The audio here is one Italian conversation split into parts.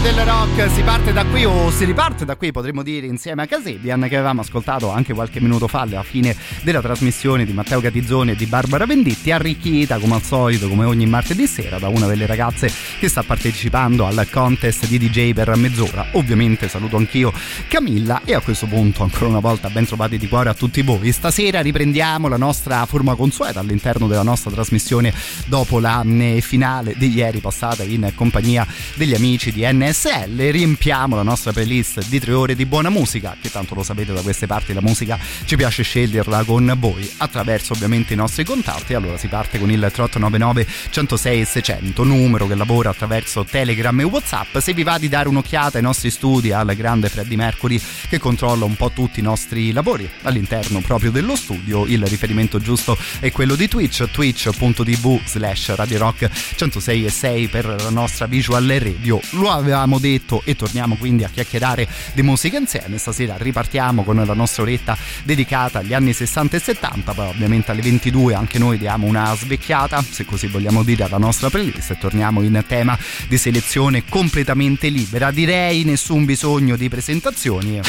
Del rock si parte da qui o si riparte da qui potremmo dire insieme a Casebian che avevamo ascoltato anche qualche minuto fa alla fine della trasmissione di Matteo Catizzoni e di Barbara Venditti arricchita come al solito come ogni martedì sera da una delle ragazze che sta partecipando al contest di DJ per mezz'ora. Ovviamente saluto anch'io Camilla e a questo punto ancora una volta ben trovati di cuore a tutti voi. Stasera riprendiamo la nostra forma consueta all'interno della nostra trasmissione dopo la eh, finale di ieri passata in compagnia degli amici di NS NSL riempiamo la nostra playlist di tre ore di buona musica, che tanto lo sapete da queste parti la musica ci piace sceglierla con voi attraverso ovviamente i nostri contatti. Allora si parte con il 3899 106 600, numero che lavora attraverso Telegram e Whatsapp. Se vi va di dare un'occhiata ai nostri studi al grande Freddy Mercury che controlla un po' tutti i nostri lavori all'interno proprio dello studio, il riferimento giusto è quello di Twitch, twitch.tv slash Radio Rock 106 e 6 per la nostra visual radio. Lo avevamo avevamo detto e torniamo quindi a chiacchierare di musica insieme. Stasera ripartiamo con la nostra oretta dedicata agli anni 60 e 70, poi ovviamente alle 22 anche noi diamo una svecchiata, se così vogliamo dire, alla nostra playlist e torniamo in tema di selezione completamente libera. Direi nessun bisogno di presentazioni.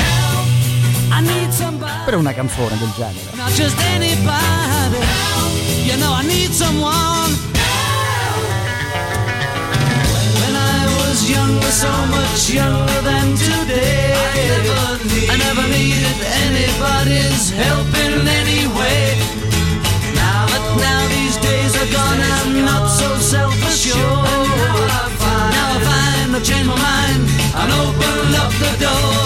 Per una canzone del genere. Was younger, so much younger than today. I never, need, I never needed anybody's help in any way. Now that now these days are gone, I'm not so self-assured. Now I find, now I find I've changed my mind and opened up the doors.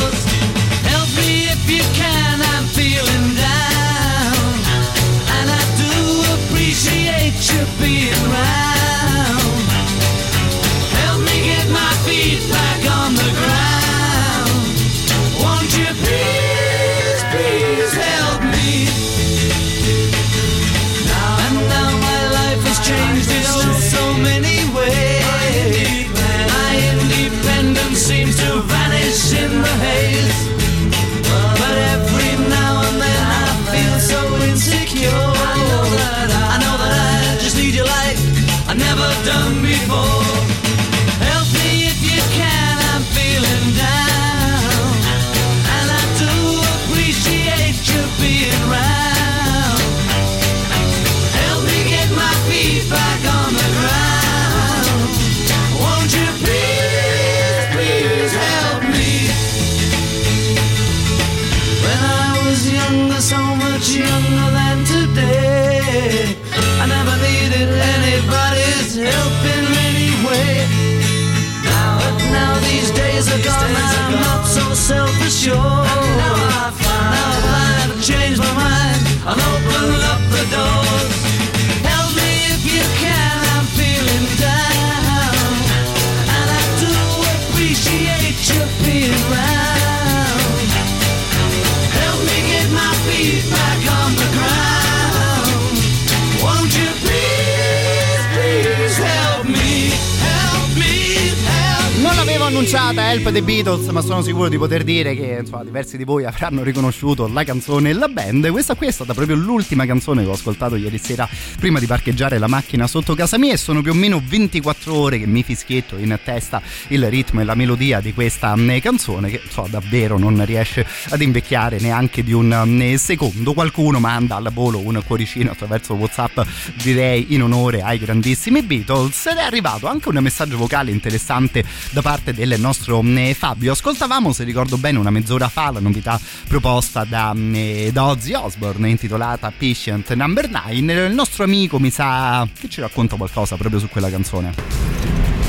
Help the Beatles, ma sono sicuro di poter dire che insomma, diversi di voi avranno riconosciuto la canzone e la band. Questa qui è stata proprio l'ultima canzone che ho ascoltato ieri sera prima di parcheggiare la macchina sotto casa mia e sono più o meno 24 ore che mi fischietto in testa il ritmo e la melodia di questa mm, canzone che so, davvero non riesce ad invecchiare neanche di un mm, secondo. Qualcuno manda al volo un cuoricino attraverso WhatsApp, direi in onore ai grandissimi Beatles ed è arrivato anche un messaggio vocale interessante da parte del nostro mm, Fabio. Ascoltavamo, se ricordo bene, una mezz'ora fa la novità proposta da, mm, da Ozzy Osbourne intitolata Patient Number 9. Il nostro amico mi sa che ci racconta qualcosa proprio su quella canzone.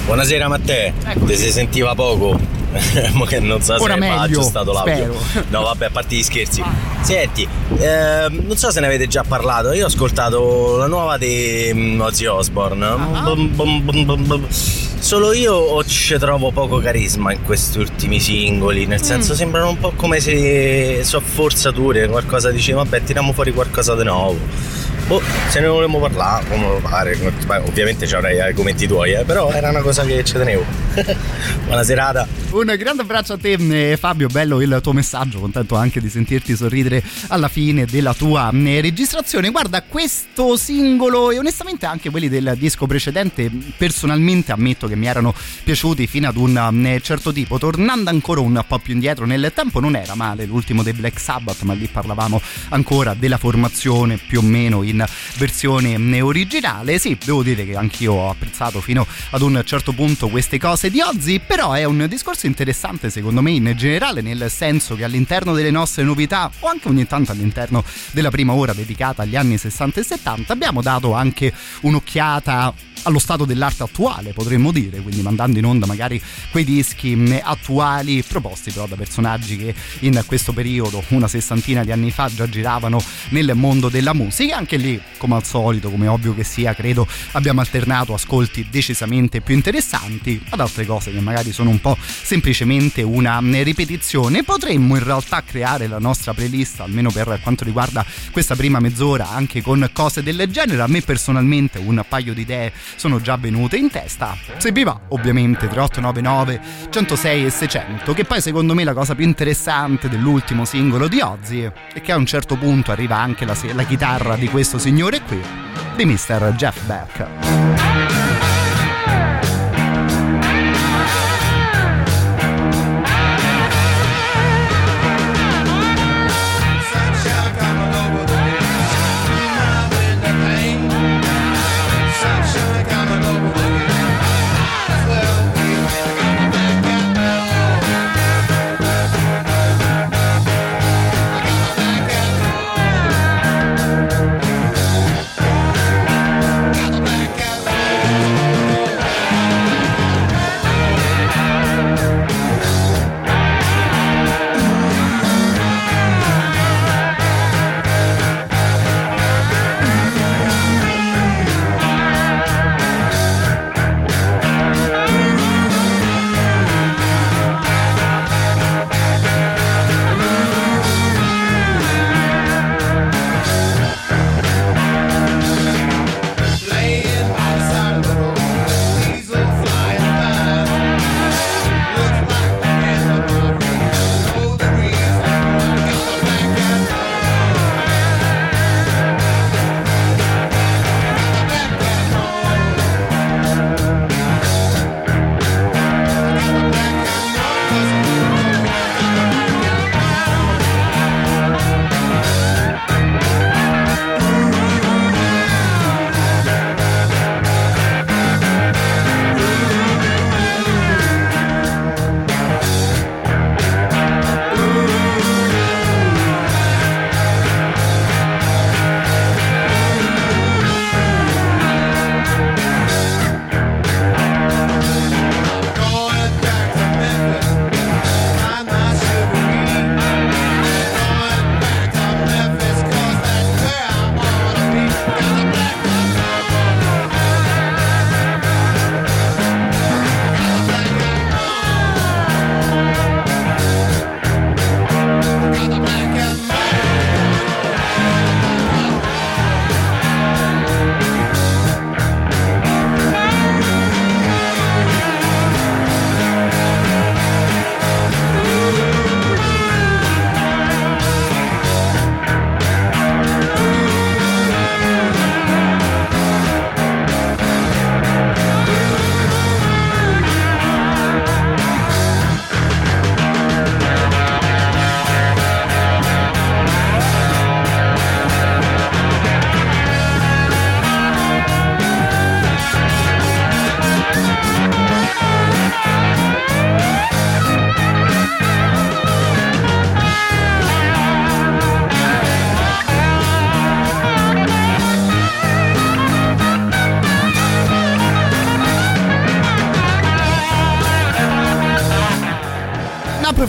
Buonasera Matteo, ecco. ti si sentiva poco, ma che non so Ora se meglio, è stato l'audio. Spero. No vabbè, a parte gli scherzi. Senti, eh, non so se ne avete già parlato, io ho ascoltato la nuova di mm, Ozzy Osbourne. Uh-huh Solo io ci trovo poco carisma in questi ultimi singoli, nel senso mm. sembrano un po' come se so forzature, qualcosa dici vabbè tiriamo fuori qualcosa di nuovo. Boh, se ne volevamo parlare, come pare. Ovviamente ci avrei argomenti tuoi, eh, però era una cosa che ci tenevo. Buona serata. Un grande abbraccio a te, eh, Fabio. Bello il tuo messaggio. Contento anche di sentirti sorridere alla fine della tua eh, registrazione. Guarda, questo singolo e onestamente anche quelli del disco precedente, personalmente ammetto che mi erano piaciuti fino ad un certo tipo. Tornando ancora un po' più indietro nel tempo, non era male l'ultimo dei Black Sabbath, ma lì parlavamo ancora della formazione più o meno in versione originale. Sì, devo dire che anch'io ho apprezzato fino ad un certo punto queste cose di Ozzy, però è un discorso interessante secondo me in generale, nel senso che all'interno delle nostre novità o anche ogni tanto all'interno della prima ora dedicata agli anni 60 e 70 abbiamo dato anche un'occhiata allo stato dell'arte attuale, potremmo dire, quindi mandando in onda magari quei dischi mm, attuali proposti però da personaggi che in questo periodo, una sessantina di anni fa, già giravano nel mondo della musica. Anche lì, come al solito, come ovvio che sia, credo abbiamo alternato ascolti decisamente più interessanti ad altre cose che magari sono un po' semplicemente una mm, ripetizione. Potremmo in realtà creare la nostra playlist, almeno per quanto riguarda questa prima mezz'ora, anche con cose del genere. A me personalmente un paio di idee sono già venute in testa. Se vi va, ovviamente 3899 106 e 600, che poi secondo me la cosa più interessante dell'ultimo singolo di Ozzy è che a un certo punto arriva anche la, la chitarra di questo signore qui, di Mr. Jeff Beck.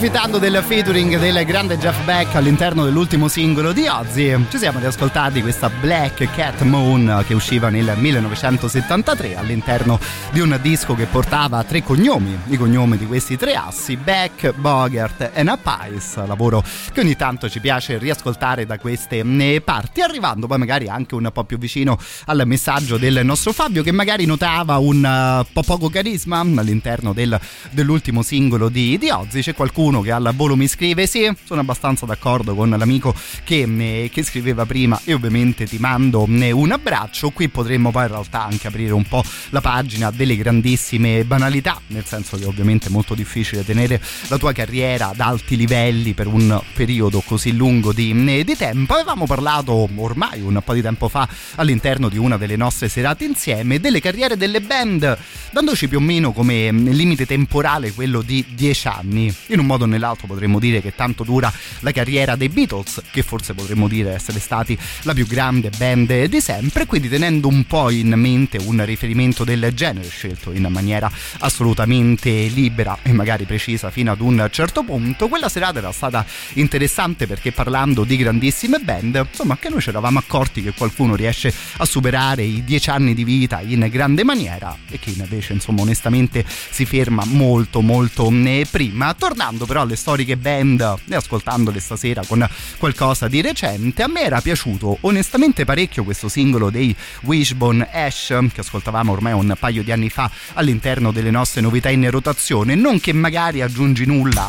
Approfittando del featuring del grande Jeff Beck all'interno dell'ultimo singolo di Ozzy, ci siamo riascoltati questa Black Cat Moon che usciva nel 1973 all'interno di un disco che portava tre cognomi, i cognomi di questi tre assi, Beck, Bogart e Napais, lavoro che ogni tanto ci piace riascoltare da queste eh, parti, arrivando poi magari anche un po' più vicino al messaggio del nostro Fabio che magari notava un uh, po' poco carisma all'interno del, dell'ultimo singolo di, di Ozzy, c'è qualcuno qualcuno che al volo mi scrive sì, sono abbastanza d'accordo con l'amico che, eh, che scriveva prima e ovviamente ti mando eh, un abbraccio. Qui potremmo poi in realtà anche aprire un po' la pagina delle grandissime banalità, nel senso che ovviamente è molto difficile tenere la tua carriera ad alti livelli per un periodo così lungo di, eh, di tempo. Avevamo parlato ormai un po' di tempo fa all'interno di una delle nostre serate insieme delle carriere delle band, dandoci più o meno come limite temporale quello di 10 anni. In un modo o nell'altro potremmo dire che tanto dura la carriera dei Beatles, che forse potremmo dire essere stati la più grande band di sempre, quindi tenendo un po' in mente un riferimento del genere scelto in maniera assolutamente libera e magari precisa fino ad un certo punto, quella serata era stata interessante perché parlando di grandissime band, insomma, che noi ci eravamo accorti che qualcuno riesce a superare i dieci anni di vita in grande maniera e che invece, insomma, onestamente si ferma molto molto eh, prima. Tornando tornando però alle storiche band e ascoltandole stasera con qualcosa di recente, a me era piaciuto onestamente parecchio questo singolo dei Wishbone Ash che ascoltavamo ormai un paio di anni fa all'interno delle nostre novità in rotazione, non che magari aggiungi nulla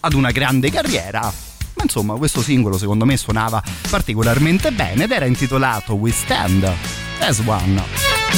ad una grande carriera, ma insomma questo singolo secondo me suonava particolarmente bene ed era intitolato We Stand as One.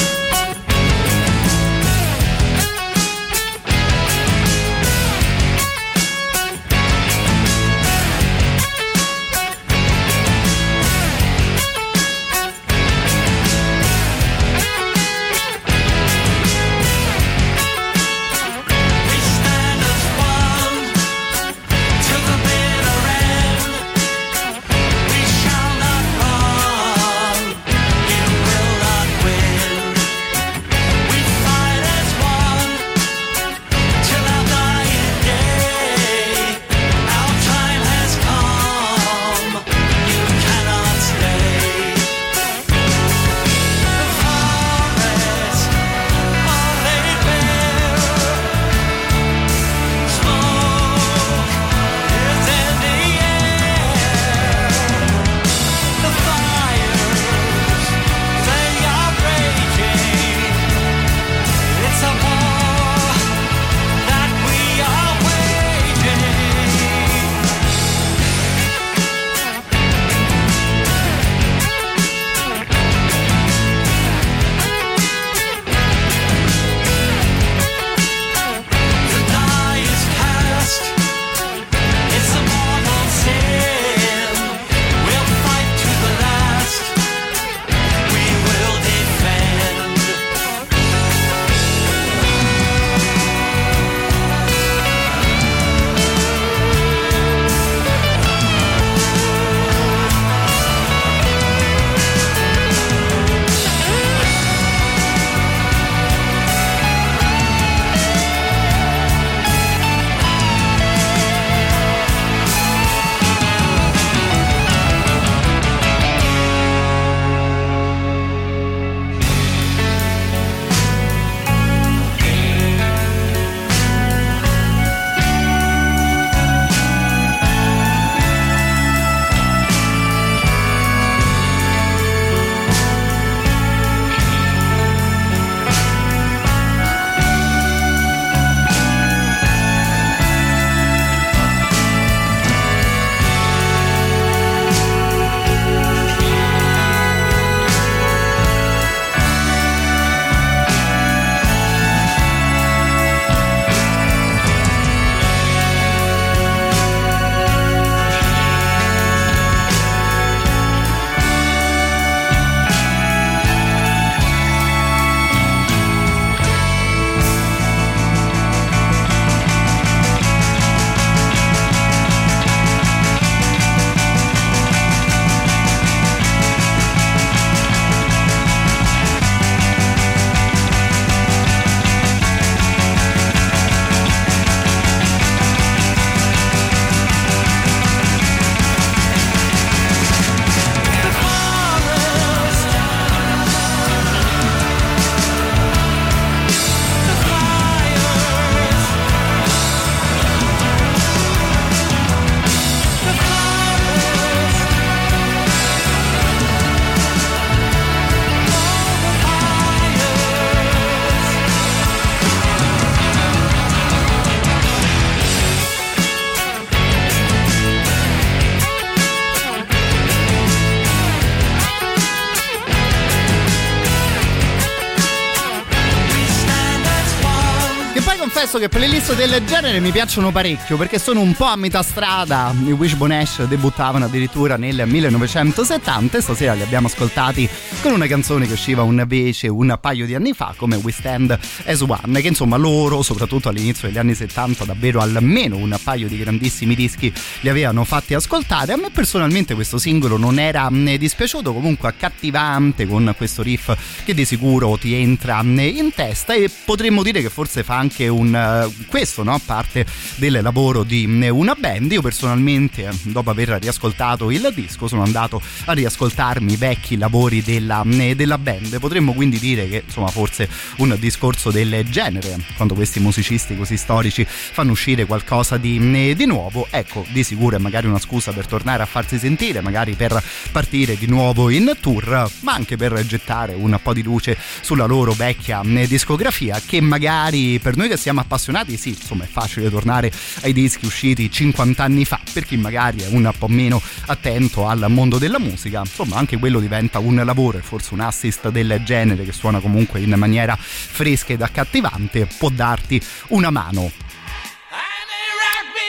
Confesso che playlist del genere mi piacciono parecchio perché sono un po' a metà strada. I Wishbone Ash debuttavano addirittura nel 1970 e stasera li abbiamo ascoltati con una canzone che usciva invece un paio di anni fa come We Stand As One che insomma loro soprattutto all'inizio degli anni 70 davvero almeno un paio di grandissimi dischi li avevano fatti ascoltare. A me personalmente questo singolo non era mm, dispiaciuto comunque accattivante con questo riff che di sicuro ti entra mm, in testa e potremmo dire che forse fa anche un uh, questo no? parte del lavoro di mm, una band io personalmente dopo aver riascoltato il disco sono andato a riascoltarmi i vecchi lavori della, mm, della band potremmo quindi dire che insomma forse un discorso del genere quando questi musicisti così storici fanno uscire qualcosa di, di nuovo ecco di sicuro è magari una scusa per tornare a farsi sentire magari per partire di nuovo in tour ma anche per gettare un po' di luce sulla loro vecchia discografia che magari per noi che siamo appassionati sì insomma è facile tornare ai dischi usciti 50 anni fa per chi magari è un po' meno attento al mondo della musica insomma anche quello diventa un lavoro e forse un assist del genere che suona comunque in maniera fresca ed accattivante può darti una mano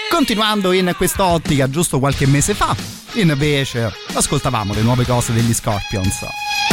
Continuando in quest'ottica, giusto qualche mese fa, invece ascoltavamo le nuove cose degli Scorpions.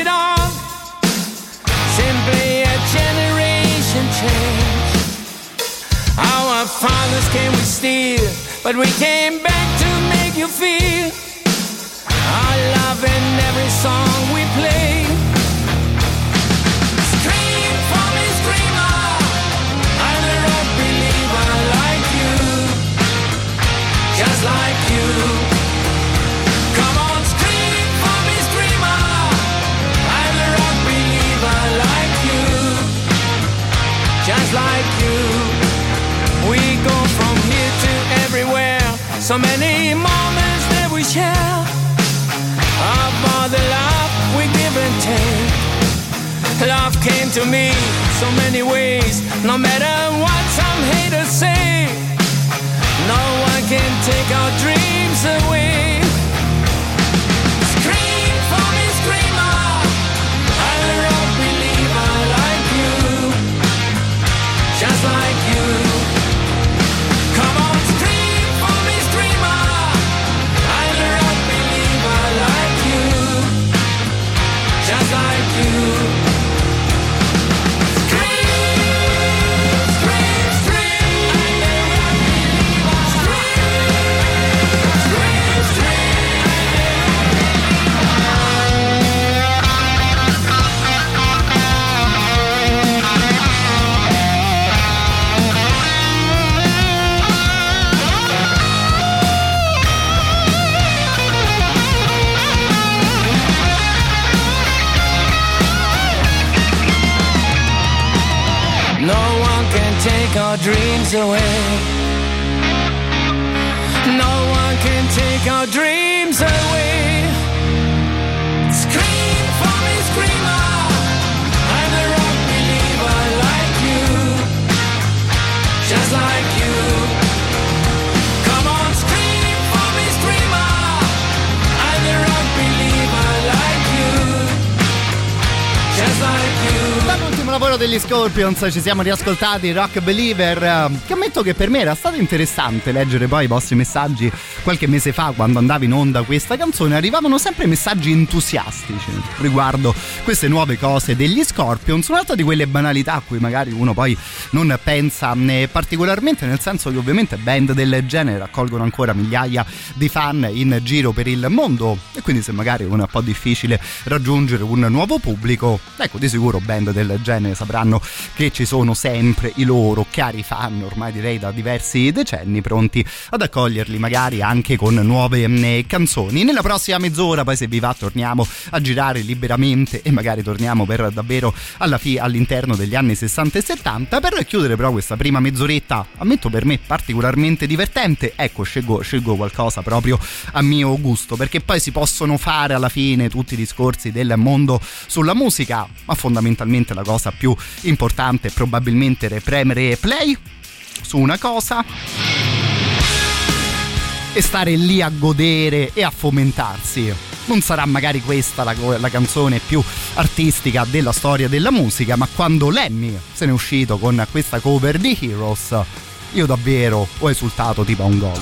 it all. Simply a generation change. Our fathers came with steel, but we came back to make you feel our love in every song we play. So many moments that we share. Of all the love we give and take. Love came to me so many ways. No matter what some haters say. No one can take our dreams away. Scorpions ci siamo riascoltati Rock Believer. Eh, che ammetto che per me era stato interessante leggere poi i vostri messaggi qualche mese fa quando andava in onda questa canzone. Arrivavano sempre messaggi entusiastici riguardo queste nuove cose degli Scorpions. Un'altra di quelle banalità a cui magari uno poi non pensa né particolarmente nel senso che ovviamente band del genere raccolgono ancora migliaia di fan in giro per il mondo. E quindi se magari è un po' difficile raggiungere un nuovo pubblico ecco di sicuro band del genere sapranno che ci sono sempre i loro cari fan, ormai direi da diversi decenni, pronti ad accoglierli magari anche con nuove mm, canzoni. Nella prossima mezz'ora, poi se vi va, torniamo a girare liberamente e magari torniamo per davvero alla fi- all'interno degli anni 60 e 70. Per chiudere però questa prima mezz'oretta, ammetto per me particolarmente divertente, ecco, scelgo, scelgo qualcosa proprio a mio gusto, perché poi si possono fare alla fine tutti i discorsi del mondo sulla musica, ma fondamentalmente la cosa più importante è probabilmente premere play su una cosa e stare lì a godere e a fomentarsi. Non sarà magari questa la, la, canzone più artistica della storia della musica, ma quando Lemmy se n'è uscito con questa cover di Heroes, io davvero ho esultato tipo a un gol.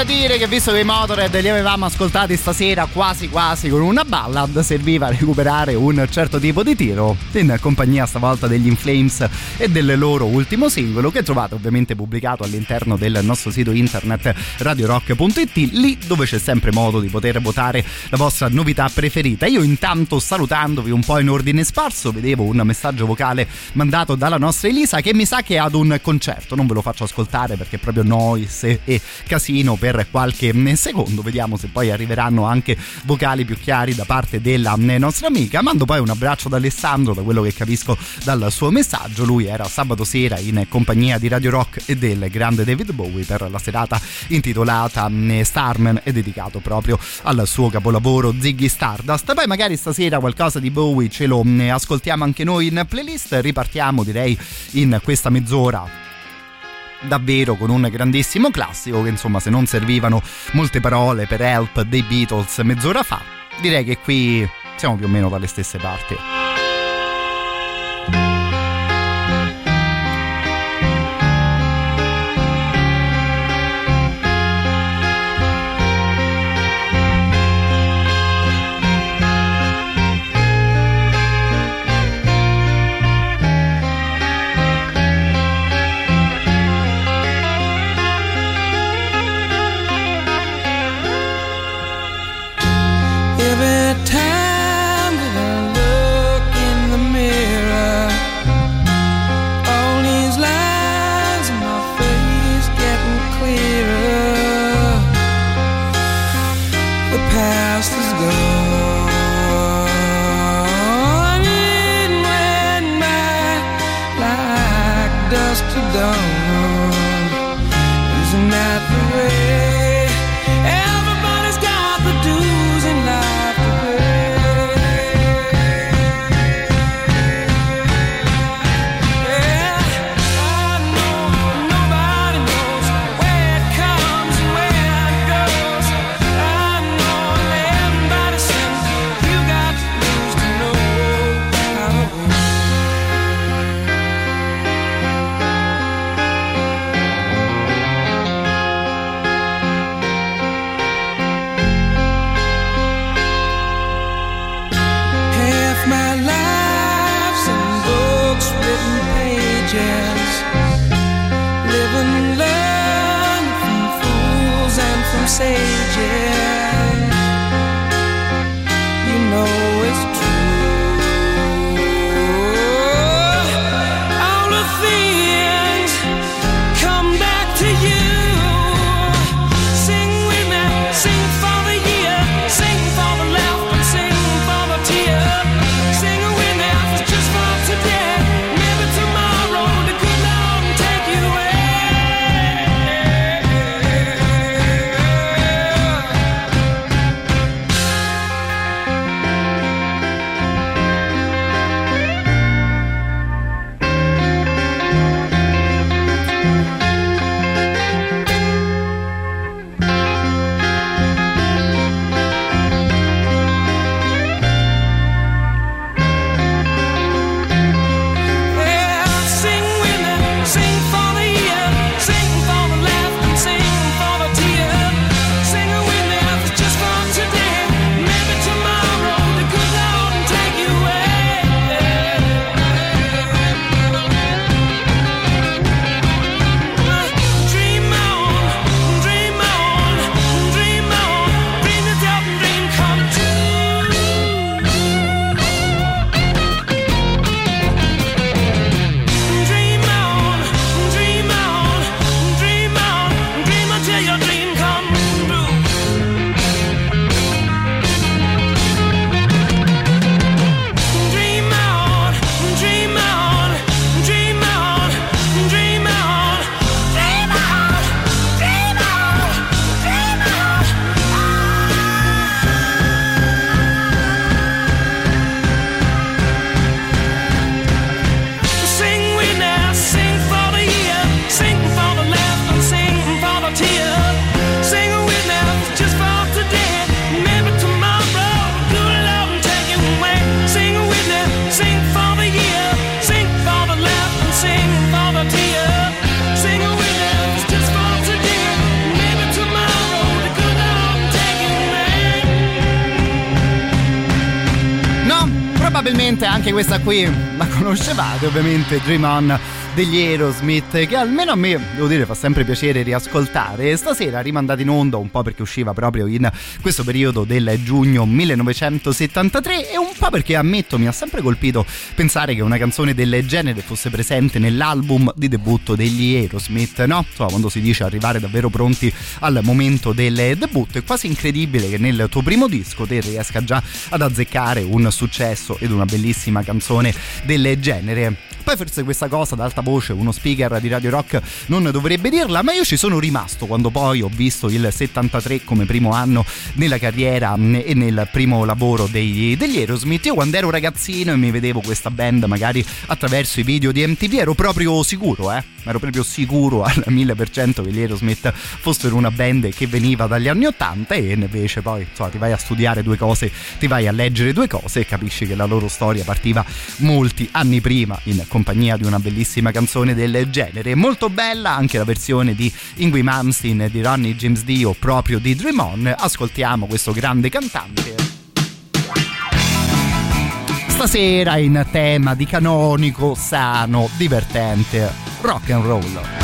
Da dire che visto che i Motorhead li avevamo ascoltati stasera quasi quasi con una ballad serviva a recuperare un certo tipo di tiro in compagnia stavolta degli Inflames e del loro ultimo singolo che trovate ovviamente pubblicato all'interno del nostro sito internet radiorock.it lì dove c'è sempre modo di poter votare la vostra novità preferita. Io intanto salutandovi un po' in ordine sparso vedevo un messaggio vocale mandato dalla nostra Elisa che mi sa che è ad un concerto. Non ve lo faccio ascoltare perché proprio noise e casino per qualche secondo. Vediamo se poi arriveranno anche vocali più chiari da parte della nostra amica. Mando poi un abbraccio ad Alessandro, da quello che capisco dal suo messaggio. Lui era sabato sera in compagnia di Radio Rock e del grande David Bowie per la serata intitolata Starman e dedicato proprio al suo capolavoro Ziggy Stardust. Poi magari stasera qualcosa di Bowie ce lo ascoltiamo anche noi in playlist. Ripartiamo direi in questa mezz'ora davvero con un grandissimo classico che insomma se non servivano molte parole per Help dei Beatles mezz'ora fa, direi che qui siamo più o meno dalle stesse parti. Qui la conoscevate, ovviamente Dream On degli Aerosmith che almeno a me devo dire fa sempre piacere riascoltare stasera rimandata in onda un po' perché usciva proprio in questo periodo del giugno 1973 e un po' perché ammetto mi ha sempre colpito pensare che una canzone del genere fosse presente nell'album di debutto degli Aerosmith no? Insomma, quando si dice arrivare davvero pronti al momento del debutto è quasi incredibile che nel tuo primo disco te riesca già ad azzeccare un successo ed una bellissima canzone del genere poi forse questa cosa ad voce uno speaker di Radio Rock non dovrebbe dirla, ma io ci sono rimasto quando poi ho visto il 73 come primo anno nella carriera mm, e nel primo lavoro degli, degli Aerosmith. Io quando ero ragazzino e mi vedevo questa band magari attraverso i video di MTV ero proprio sicuro, eh ero proprio sicuro al 1000% che gli Aerosmith fossero una band che veniva dagli anni 80 e invece poi insomma, ti vai a studiare due cose, ti vai a leggere due cose e capisci che la loro storia partiva molti anni prima in compagnia di una bellissima canzone del genere. Molto bella anche la versione di Ingrid Malmsteen di Ronnie James Dio proprio di Dream On. Ascoltiamo questo grande cantante stasera in tema di canonico, sano, divertente rock and roll.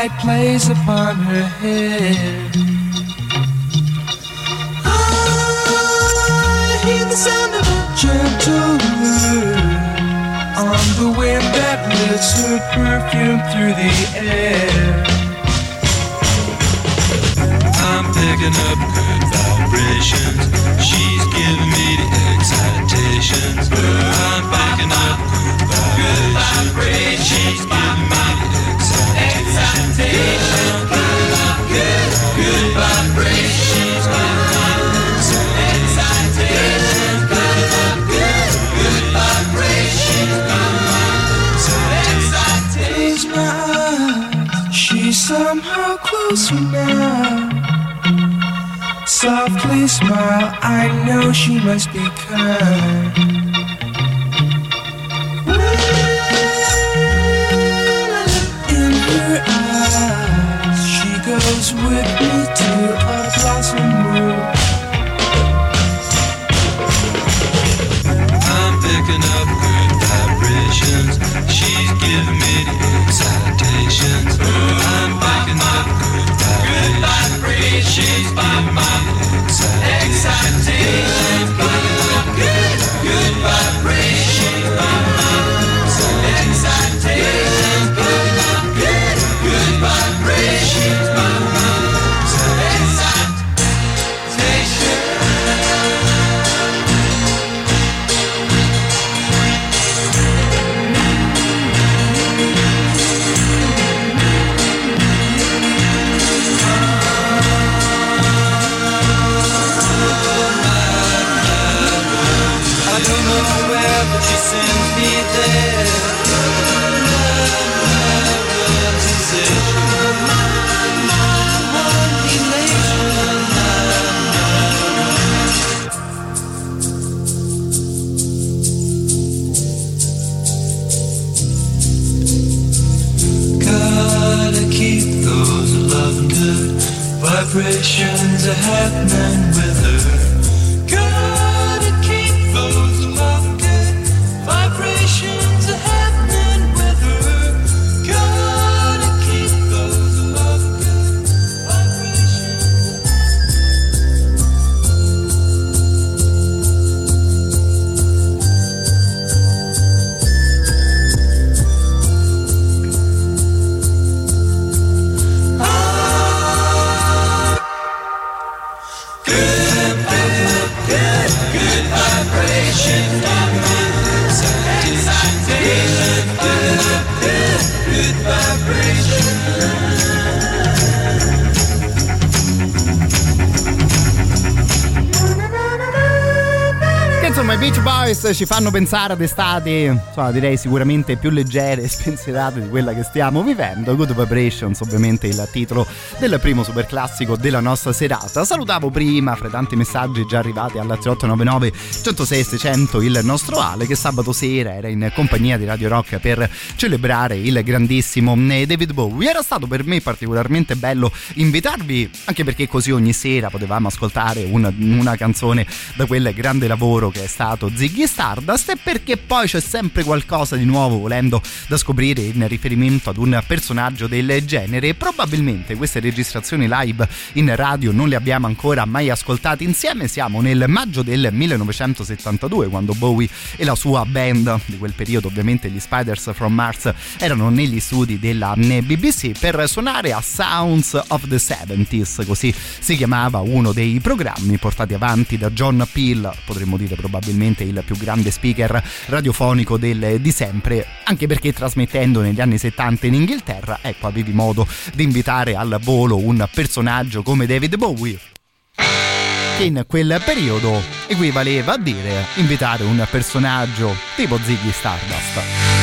Sunlight plays upon her hair. I ah, hear the sound of a gentle wind on the wind that lifts her perfume through the must be kind. Ci fanno pensare ad estati, insomma direi sicuramente più leggere e spensierate di quella che stiamo vivendo. Good Vibrations ovviamente il titolo del primo super classico della nostra serata. Salutavo prima fra tanti messaggi già arrivati alla 3899 106 600 il nostro Ale che sabato sera era in compagnia di Radio Rock per celebrare il grandissimo eh, David Bowie. Era stato per me particolarmente bello invitarvi anche perché così ogni sera potevamo ascoltare una, una canzone da quel grande lavoro che è stato Ziggy Stardust e perché poi c'è sempre qualcosa di nuovo volendo da scoprire in riferimento ad un personaggio del genere. Probabilmente queste registrazioni live in radio non le abbiamo ancora mai ascoltate insieme. Siamo nel maggio del 1972 quando Bowie e la sua band di quel periodo ovviamente gli Spiders from Mars erano negli studi della BBC per suonare a Sounds of the 70s così si chiamava uno dei programmi portati avanti da John Peel potremmo dire probabilmente il più grande speaker radiofonico del, di sempre, anche perché trasmettendo negli anni 70 in Inghilterra, ecco, avevi modo di invitare al volo un personaggio come David Bowie che in quel periodo equivaleva a dire invitare un personaggio tipo Ziggy Stardust.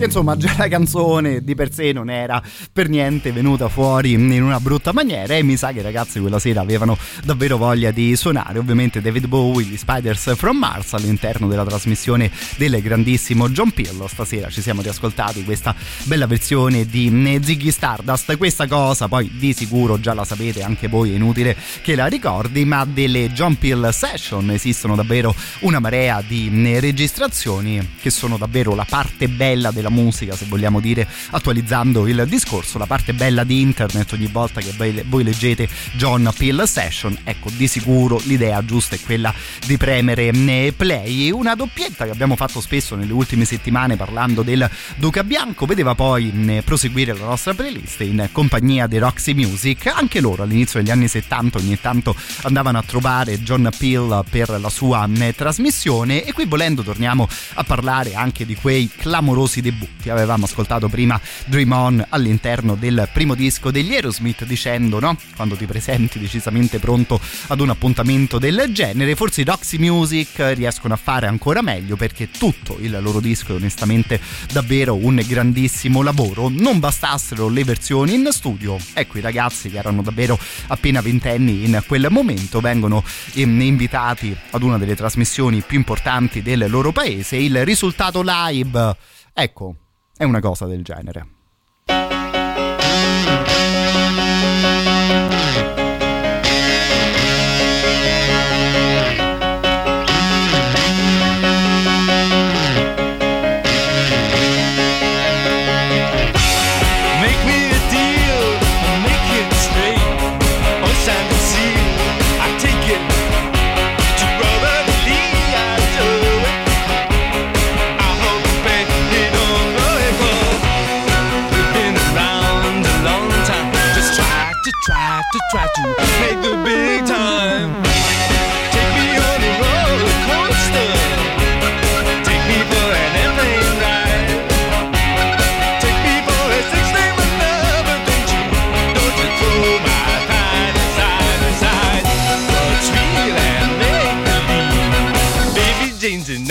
Che insomma già la canzone di per sé non era per niente venuta fuori in una brutta maniera e mi sa che i ragazzi quella sera avevano davvero voglia di suonare. Ovviamente David Bowie, gli Spiders from Mars all'interno della trasmissione del grandissimo John Pillo. Stasera ci siamo riascoltati questa bella versione di Ziggy Stardust. Questa cosa poi di sicuro già la sapete anche voi, è inutile che la ricordi, ma delle John Peel Session esistono davvero una marea di registrazioni che sono davvero la parte bella della musica, se vogliamo dire, attualizzando il discorso, la parte bella di internet ogni volta che voi leggete John Peel Session, ecco, di sicuro l'idea giusta è quella di premere play. Una doppietta che abbiamo fatto spesso nelle ultime settimane parlando del Duca Bianco vedeva poi proseguire la nostra playlist in compagnia di Roxy Music. Anche loro all'inizio degli anni 70 ogni tanto andavano a trovare John Peel per la sua trasmissione e qui volendo torniamo a parlare anche di quei clamorosi debutti. Avevamo ascoltato prima Dream On all'interno del primo disco degli Aerosmith dicendo no? Quando ti presenti decisamente pronto ad un appuntamento del genere, forse i Roxy Music riescono a fare ancora meglio perché tutto il loro disco è onestamente davvero un grandissimo lavoro. Non bastassero le versioni in studio, ecco i ragazzi che erano davvero appena ventenni in quel momento vengono ehm, invitati ad una delle trasmissioni più importanti del loro paese. Il risultato live, ecco, è una cosa del genere.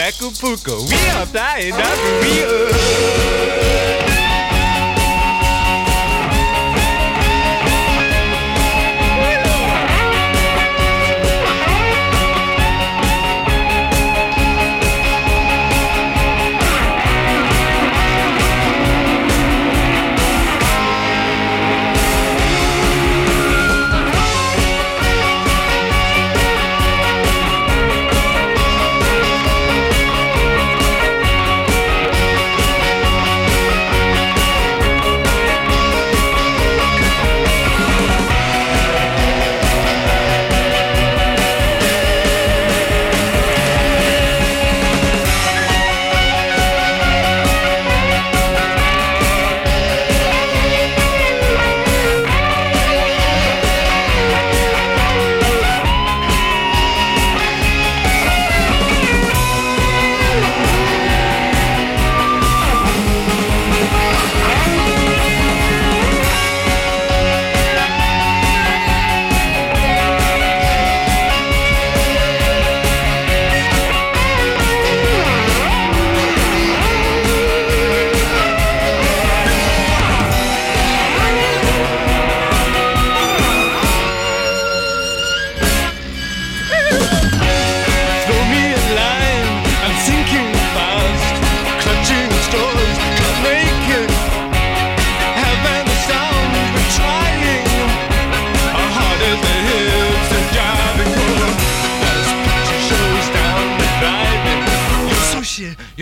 Acapulco, we are flying out to Rio.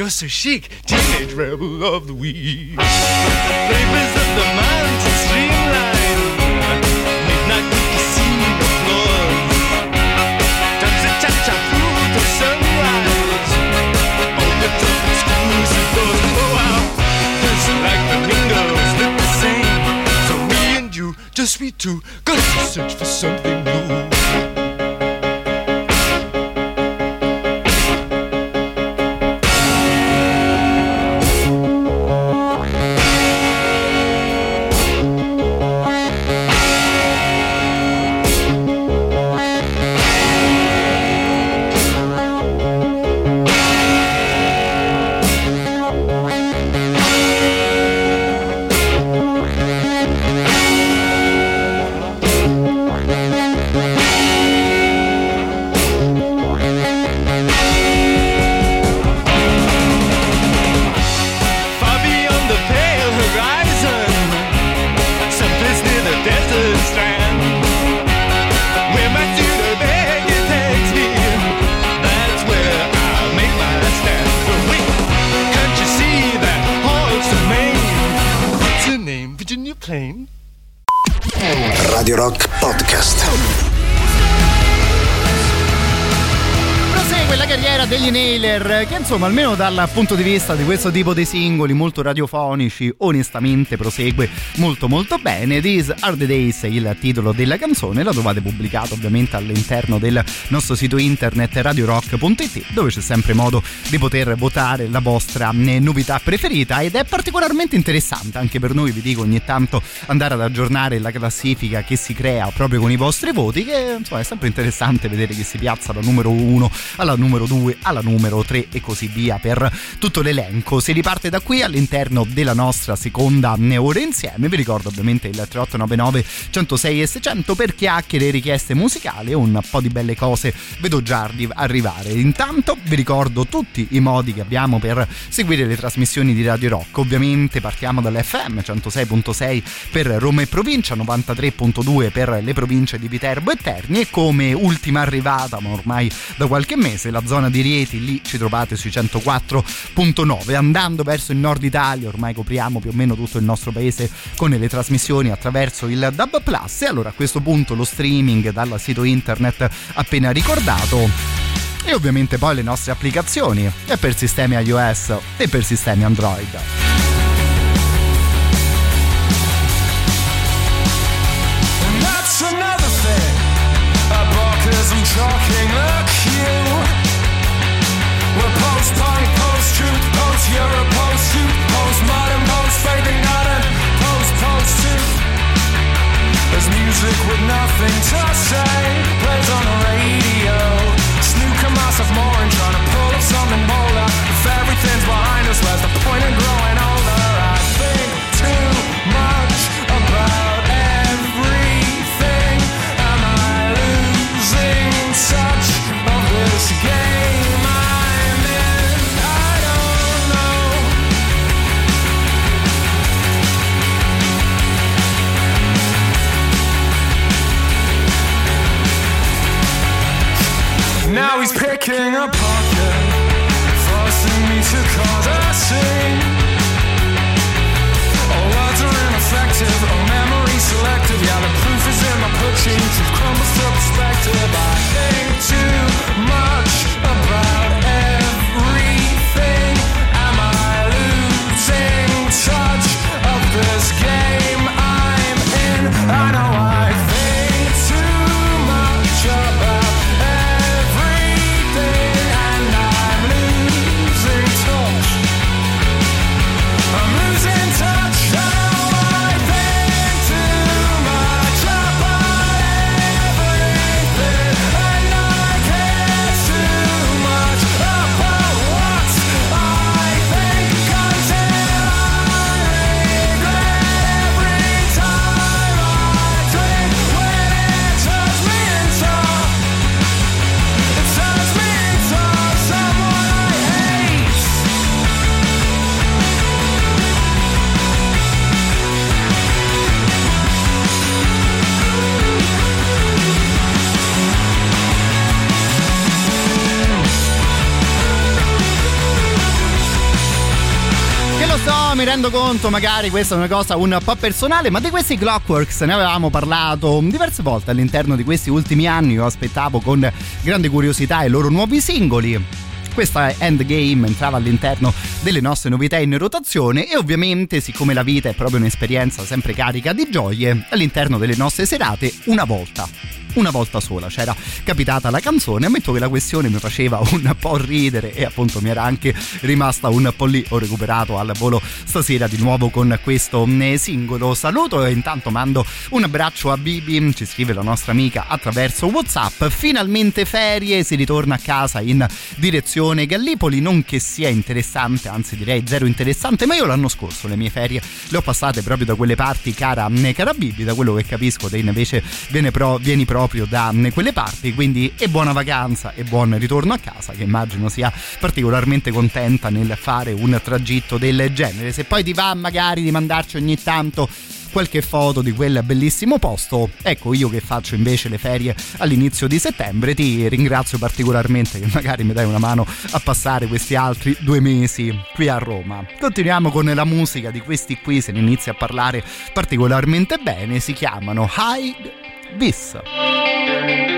You're so chic. Teenage rebel of the week. Flavors of the mountain streamline. Midnight with casino floors. Dance a cha-cha through the sunrise. Open up exclusive doors. Oh wow, it's like the windows look the same. So me and you, just we two, gonna search for something insomma almeno dal punto di vista di questo tipo di singoli molto radiofonici onestamente prosegue molto molto bene. These Are The Days è il titolo della canzone la trovate pubblicato ovviamente all'interno del nostro sito internet radiorock.it dove c'è sempre modo di poter votare la vostra eh, novità preferita. Ed è particolarmente interessante anche per noi vi dico ogni tanto andare ad aggiornare la classifica che si crea proprio con i vostri voti che insomma è sempre interessante vedere che si piazza da numero 1 alla numero 2, alla numero 3 e così via per tutto l'elenco. Si riparte da qui all'interno della nostra seconda ora insieme. Vi ricordo ovviamente il 3899 106 e 600 per chiacchiere richieste musicali e un po' di belle cose vedo già arrivare. Intanto vi ricordo tutti i modi che abbiamo per seguire le trasmissioni di Radio Rock. Ovviamente partiamo dall'FM 106.6 per Roma e provincia, 93.2 per le province di Viterbo e Terni e come ultima arrivata, ma ormai da qualche mese, la zona di Rieti, lì ci trovate sui 104.9. Andando verso il nord Italia, ormai copriamo più o meno tutto il nostro paese con le trasmissioni attraverso il DAB Plus. E allora a questo punto lo streaming dal sito internet appena ricordato e ovviamente poi le nostre applicazioni e per sistemi iOS e per sistemi Android. Post Euro, post post modern, post post post. There's music with nothing to say, plays on the radio. Now he's picking a pocket, forcing me to cause a scene. All words are ineffective, all memory selective. Yeah, the proof is in my pushing, truth crumbles to perspective. I think too much rendo conto, magari questa è una cosa un po' personale, ma di questi Clockworks ne avevamo parlato diverse volte all'interno di questi ultimi anni. Io aspettavo con grande curiosità i loro nuovi singoli. Questa Endgame entrava all'interno delle nostre novità in rotazione e ovviamente siccome la vita è proprio un'esperienza sempre carica di gioie, all'interno delle nostre serate una volta una volta sola c'era capitata la canzone. Ammetto che la questione mi faceva un po' ridere e appunto mi era anche rimasta un po' lì. Ho recuperato al volo stasera di nuovo con questo eh, singolo. Saluto e intanto mando un abbraccio a Bibi. Ci scrive la nostra amica attraverso whatsapp. Finalmente ferie si ritorna a casa in direzione Gallipoli non che sia interessante anzi direi zero interessante ma io l'anno scorso le mie ferie le ho passate proprio da quelle parti cara, eh, cara Bibi da quello che capisco te invece pro, vieni proprio da eh, quelle parti quindi e buona vacanza e buon ritorno a casa che immagino sia particolarmente contenta nel fare un tragitto del genere. Se poi ti va magari di mandarci ogni tanto qualche foto di quel bellissimo posto. Ecco io che faccio invece le ferie all'inizio di settembre ti ringrazio particolarmente che magari mi dai una mano a passare questi altri due mesi qui a Roma. Continuiamo con la musica di questi qui, se ne inizia a parlare particolarmente bene, si chiamano Hide Bis.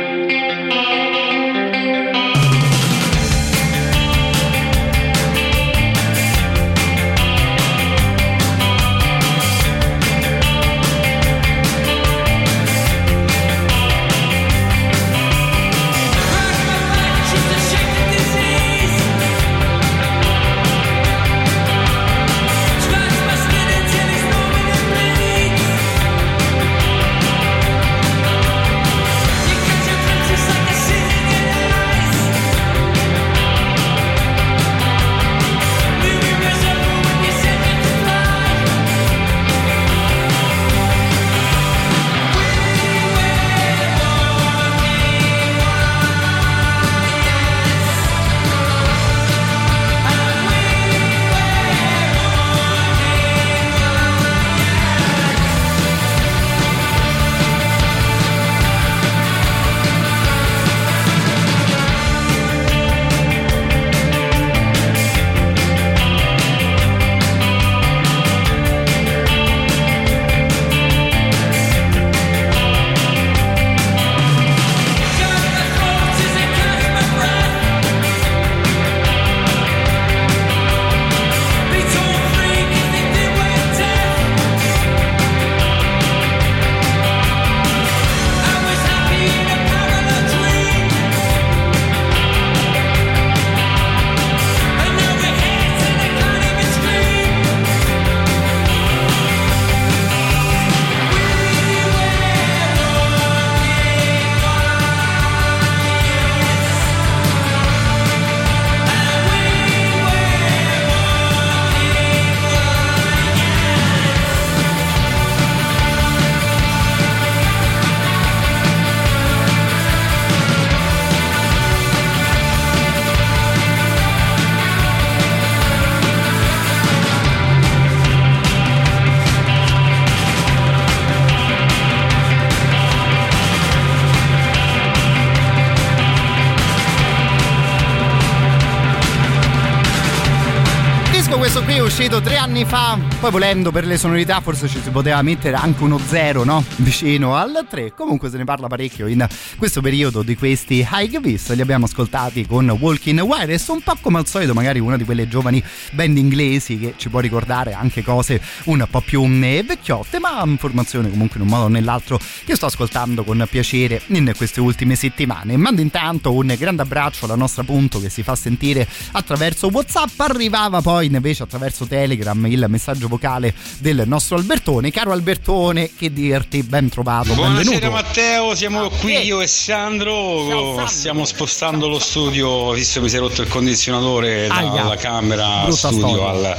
Uscito tre anni fa, poi volendo per le sonorità forse ci si poteva mettere anche uno zero, no? Vicino al 3. Comunque se ne parla parecchio in questo periodo di questi High Vis, li abbiamo ascoltati con Walking Wireless, un po' come al solito magari una di quelle giovani band inglesi che ci può ricordare anche cose un po' più eh, vecchiotte, ma informazione comunque in un modo o nell'altro che sto ascoltando con piacere in queste ultime settimane. Mando intanto un grande abbraccio alla nostra punto che si fa sentire attraverso Whatsapp, arrivava poi invece attraverso Telegram il messaggio vocale del nostro Albertone. Caro Albertone, che dirti, ben trovato, Buonasera benvenuto. Matteo, siamo qui Eh. io e Sandro, Ciao, Sandro. stiamo spostando lo studio, visto che mi si è rotto il condizionatore Aia. dalla camera Brutta studio al,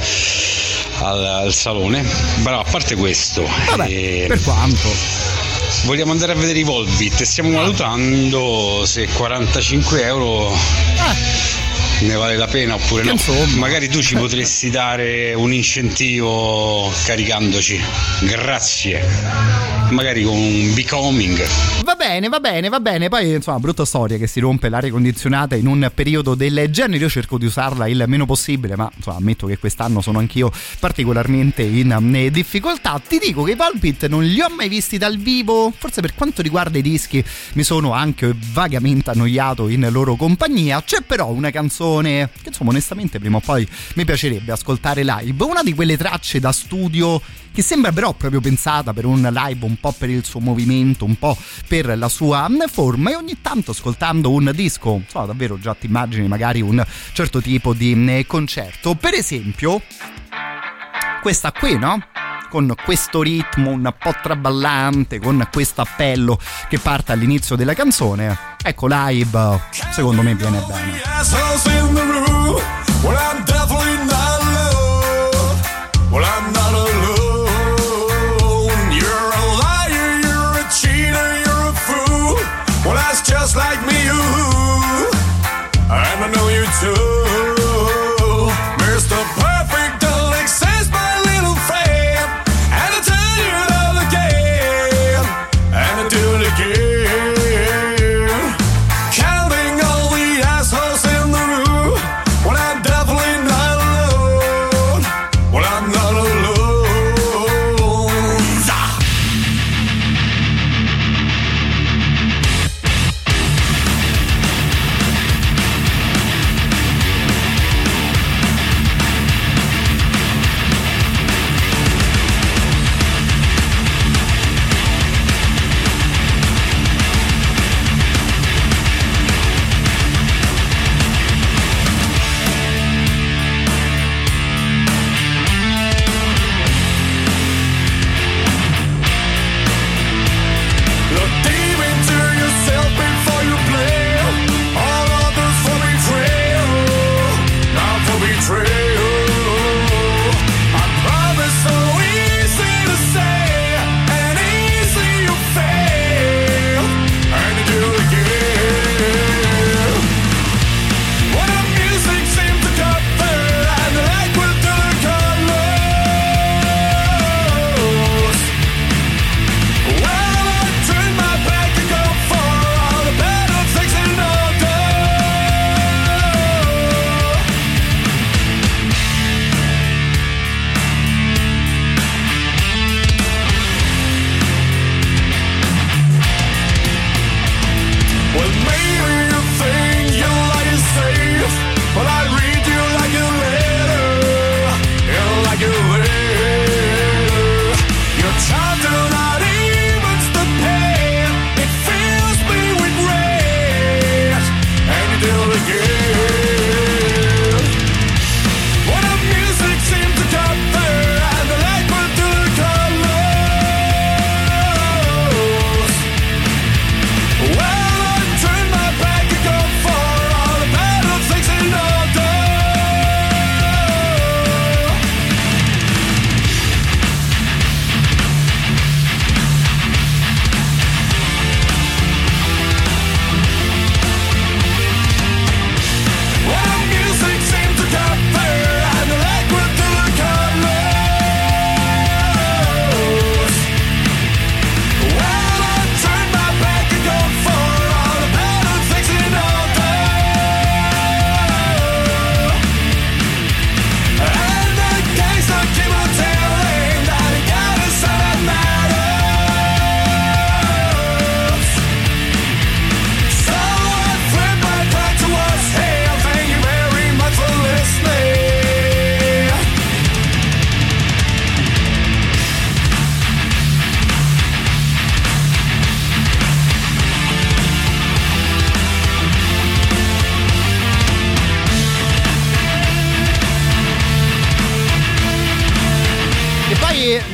al- al salone. Però a parte questo, Vabbè, eh, per quanto. vogliamo andare a vedere i Volbit e stiamo valutando se 45 euro ne vale la pena oppure no. insomma. Magari tu ci potresti dare un incentivo caricandoci. Grazie. Magari con un becoming. Va bene, va bene, va bene. Poi, insomma, brutta storia che si rompe l'aria condizionata in un periodo del genere. Io cerco di usarla il meno possibile, ma insomma, ammetto che quest'anno sono anch'io particolarmente in eh, difficoltà. Ti dico che i Volpit non li ho mai visti dal vivo. Forse per quanto riguarda i dischi, mi sono anche vagamente annoiato in loro compagnia. C'è però una canzone che, insomma, onestamente, prima o poi mi piacerebbe ascoltare live. Una di quelle tracce da studio che sembra però proprio pensata per un live un po' per il suo movimento, un po' per la sua mm, forma e ogni tanto ascoltando un disco, insomma davvero già ti immagini magari un certo tipo di mm, concerto. Per esempio, questa qui, no? Con questo ritmo un po' traballante, con questo appello che parte all'inizio della canzone. Ecco, live, secondo me viene bene.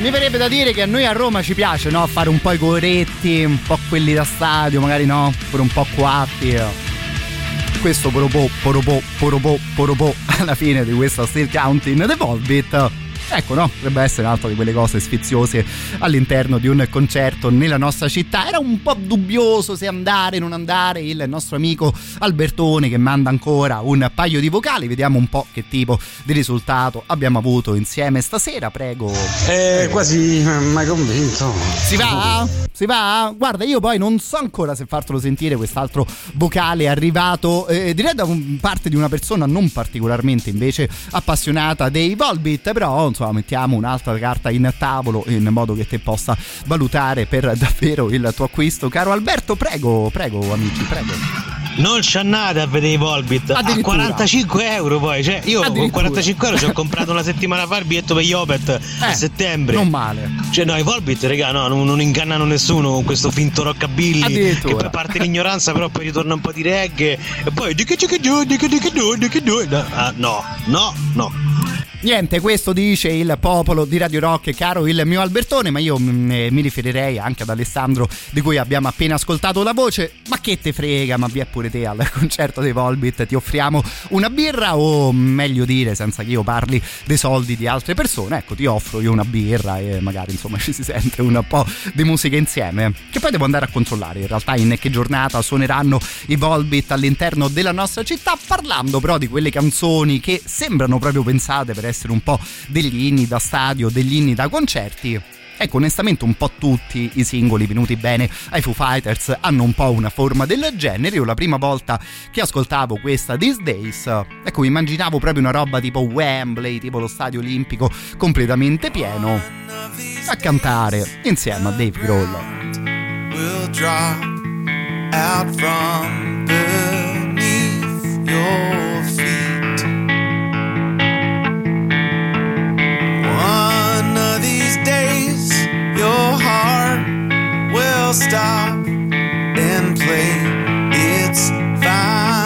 Mi verrebbe da dire che a noi a Roma ci piace no? fare un po' i coretti, un po' quelli da stadio, magari no, pure un po' quatti. eh. Questo poropò, poropò, poropò, poropò alla fine di questa Still Counting the Volbit. Ecco, no? Potrebbe essere un'altra di quelle cose sfiziose all'interno di un concerto nella nostra città. Era un po' dubbioso se andare o non andare. Il nostro amico Albertone che manda ancora un paio di vocali. Vediamo un po' che tipo di risultato abbiamo avuto insieme stasera. Prego. Eh, quasi mi hai convinto. Si va? Si va? Guarda, io poi non so ancora se fartelo sentire quest'altro vocale arrivato, eh, direi da parte di una persona non particolarmente invece appassionata dei Volbit, però insomma mettiamo un'altra carta in tavolo in modo che te possa valutare per davvero il tuo acquisto. Caro Alberto, prego, prego amici, prego. Non c'è nada a vedere i Volbit a Addirittura. 45 euro poi. Cioè, io con Addirittura. 45 euro ci ho comprato una settimana fa il biglietto per gli Opet a Eh, settembre. Non male. Cioè, no, i Volbit, raga, no, non, non ingannano nessuno con questo finto rockabilly. Che poi parte l'ignoranza, però poi ritorna un po' di reggae. E poi di che di che di che di che di che ah, no, no, no. Niente, questo dice il popolo di Radio Rock, caro il mio Albertone, ma io mm, eh, mi riferirei anche ad Alessandro di cui abbiamo appena ascoltato la voce. Ma che te frega, ma vi è pure te al concerto dei Volbit, ti offriamo una birra o meglio dire, senza che io parli dei soldi di altre persone, ecco ti offro io una birra e magari insomma ci si sente un po' di musica insieme. Che poi devo andare a controllare in realtà in che giornata suoneranno i Volbit all'interno della nostra città, parlando però di quelle canzoni che sembrano proprio pensate per essere un po' degli inni da stadio, degli inni da concerti. Ecco, onestamente un po' tutti i singoli venuti bene ai Foo Fighters hanno un po' una forma del genere. Io la prima volta che ascoltavo questa These Days, ecco, immaginavo proprio una roba tipo Wembley, tipo lo stadio olimpico completamente pieno, a cantare insieme a Dave Grohl. will drop out from beneath your feet. Stop and play. Its final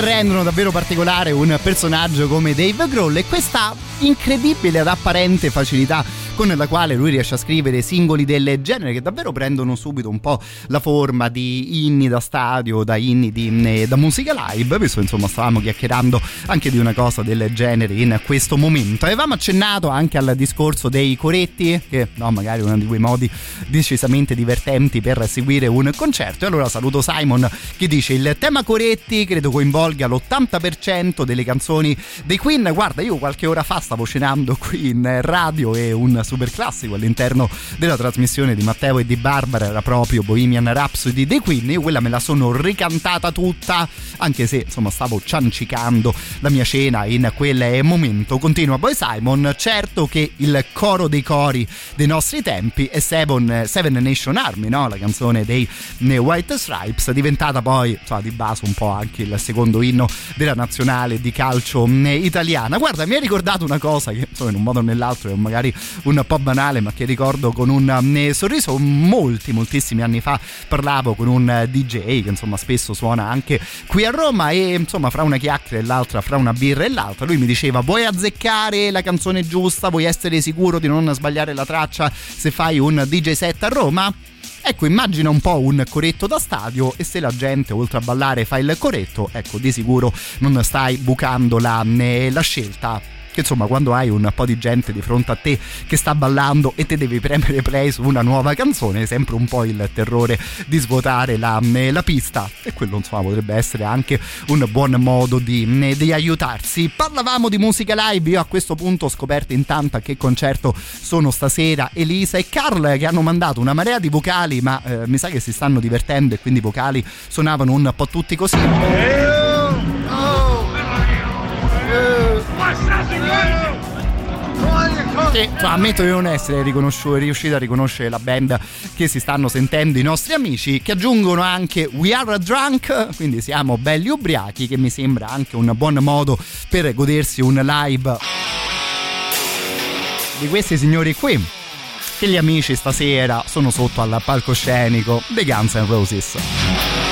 rendono davvero particolare un personaggio come Dave Grohl e questa incredibile ed apparente facilità con la quale lui riesce a scrivere singoli del genere che davvero prendono subito un po' la forma di inni da stadio, da inni di, eh, da musica live, visto insomma stavamo chiacchierando anche di una cosa del genere in questo momento. Avevamo accennato anche al discorso dei coretti, che no, magari uno di quei modi decisamente divertenti per seguire un concerto. E allora saluto Simon che dice il tema coretti credo coinvolga l'80% delle canzoni dei Queen. Guarda, io qualche ora fa stavo cenando qui in radio e un super classico all'interno della trasmissione di Matteo e di Barbara era proprio Bohemian Rhapsody dei Queen. Io quella me la sono ricantata tutta, anche se insomma stavo ciancicando la mia cena in quel momento. Continua poi Simon, certo che il coro dei cori dei nostri tempi è Seven, Seven Nation Army, no? la canzone dei White Stripes, diventata poi insomma, di base un po' anche il secondo inno della nazionale di calcio italiana. Guarda, mi ha ricordato una cosa che insomma in un modo o nell'altro è magari un po' banale ma che ricordo con un sorriso. Molti moltissimi anni fa parlavo con un DJ che insomma spesso suona anche qui a Roma e insomma fra una chiacchiera e l'altra fra una birra e l'altra lui mi diceva vuoi azzeccare la canzone giusta? Vuoi essere sicuro di non sbagliare la traccia se fai un DJ set a Roma? Ecco, immagina un po' un coretto da stadio e se la gente oltre a ballare fa il coretto, ecco, di sicuro non stai bucando la, la scelta che insomma quando hai un po' di gente di fronte a te che sta ballando e te devi premere play su una nuova canzone è sempre un po' il terrore di svuotare la, la pista. E quello insomma potrebbe essere anche un buon modo di, di, aiutarsi. Parlavamo di musica live io a questo punto ho scoperto intanto a che concerto sono stasera Elisa e Carl che hanno mandato una marea di vocali ma eh, mi sa che si stanno divertendo e quindi i vocali suonavano un po' tutti così che cioè, ammetto di non essere riuscito a riconoscere la band che si stanno sentendo i nostri amici che aggiungono anche We Are Drunk quindi siamo belli ubriachi che mi sembra anche un buon modo per godersi un live di questi signori qui che gli amici stasera sono sotto al palcoscenico dei Guns N' Roses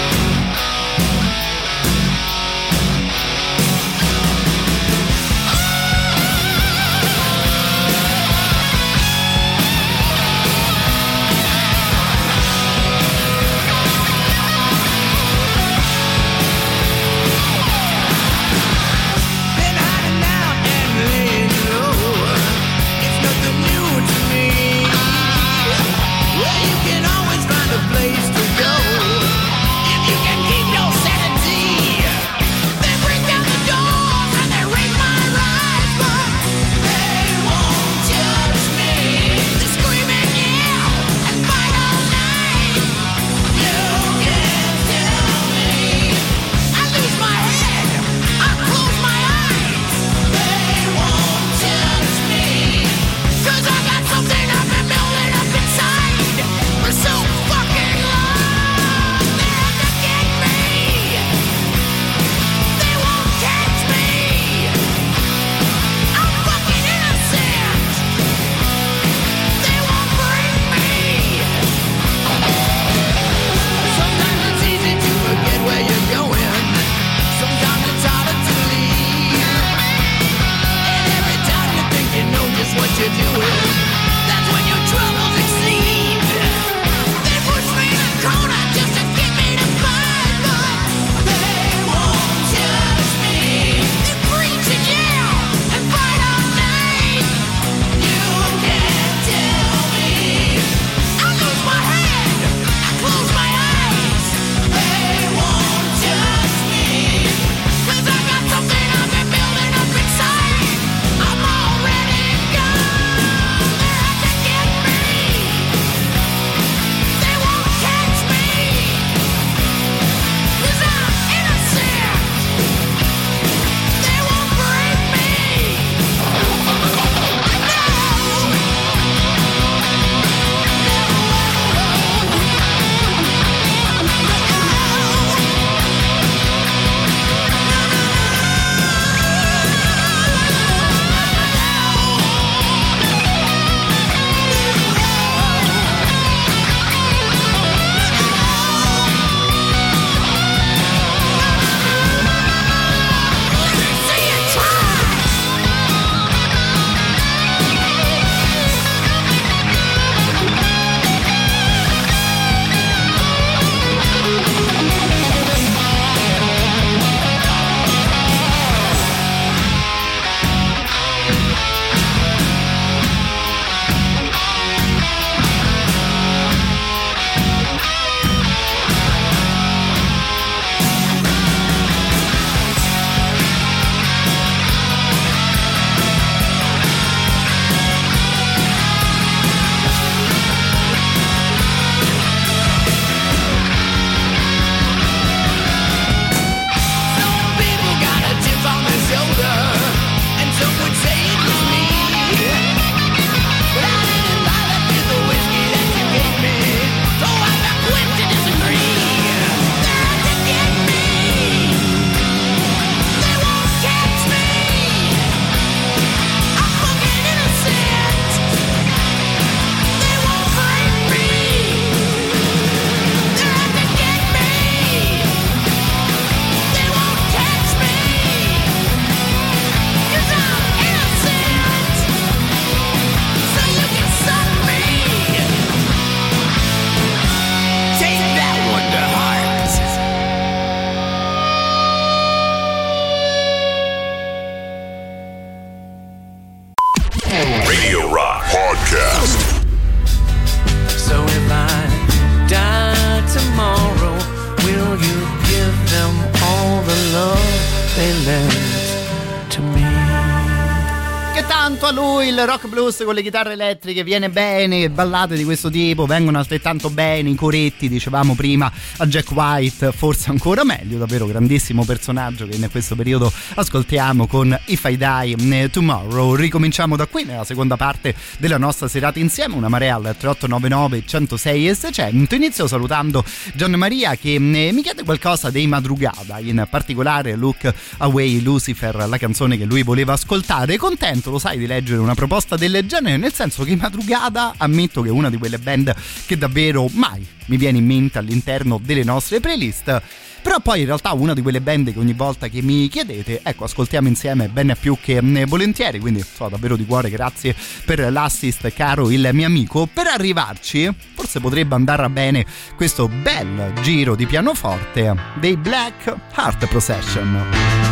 con le chitarre elettriche viene bene, ballate di questo tipo vengono altrettanto bene, i coretti, dicevamo prima, a Jack White forse ancora meglio, davvero grandissimo personaggio che in questo periodo ascoltiamo con If I Die Tomorrow. Ricominciamo da qui nella seconda parte della nostra serata insieme, una marea al 3899 106 e 600. Inizio salutando Gian Maria che eh, mi chiede qualcosa dei Madrugada, in particolare Look Away Lucifer, la canzone che lui voleva ascoltare. Contento lo sai, di leggere una proposta del genere, nel senso che Madrugada ammetto che è una di quelle band che davvero mai mi viene in mente all'interno delle nostre playlist. Però poi in realtà una di quelle band che ogni volta che mi chiedete, ecco, ascoltiamo insieme ben più che mm, volentieri, quindi so davvero di cuore grazie per l'assist caro il mio amico. Per arrivarci, forse potrebbe andare bene questo bel giro di pianoforte dei Black Heart Procession.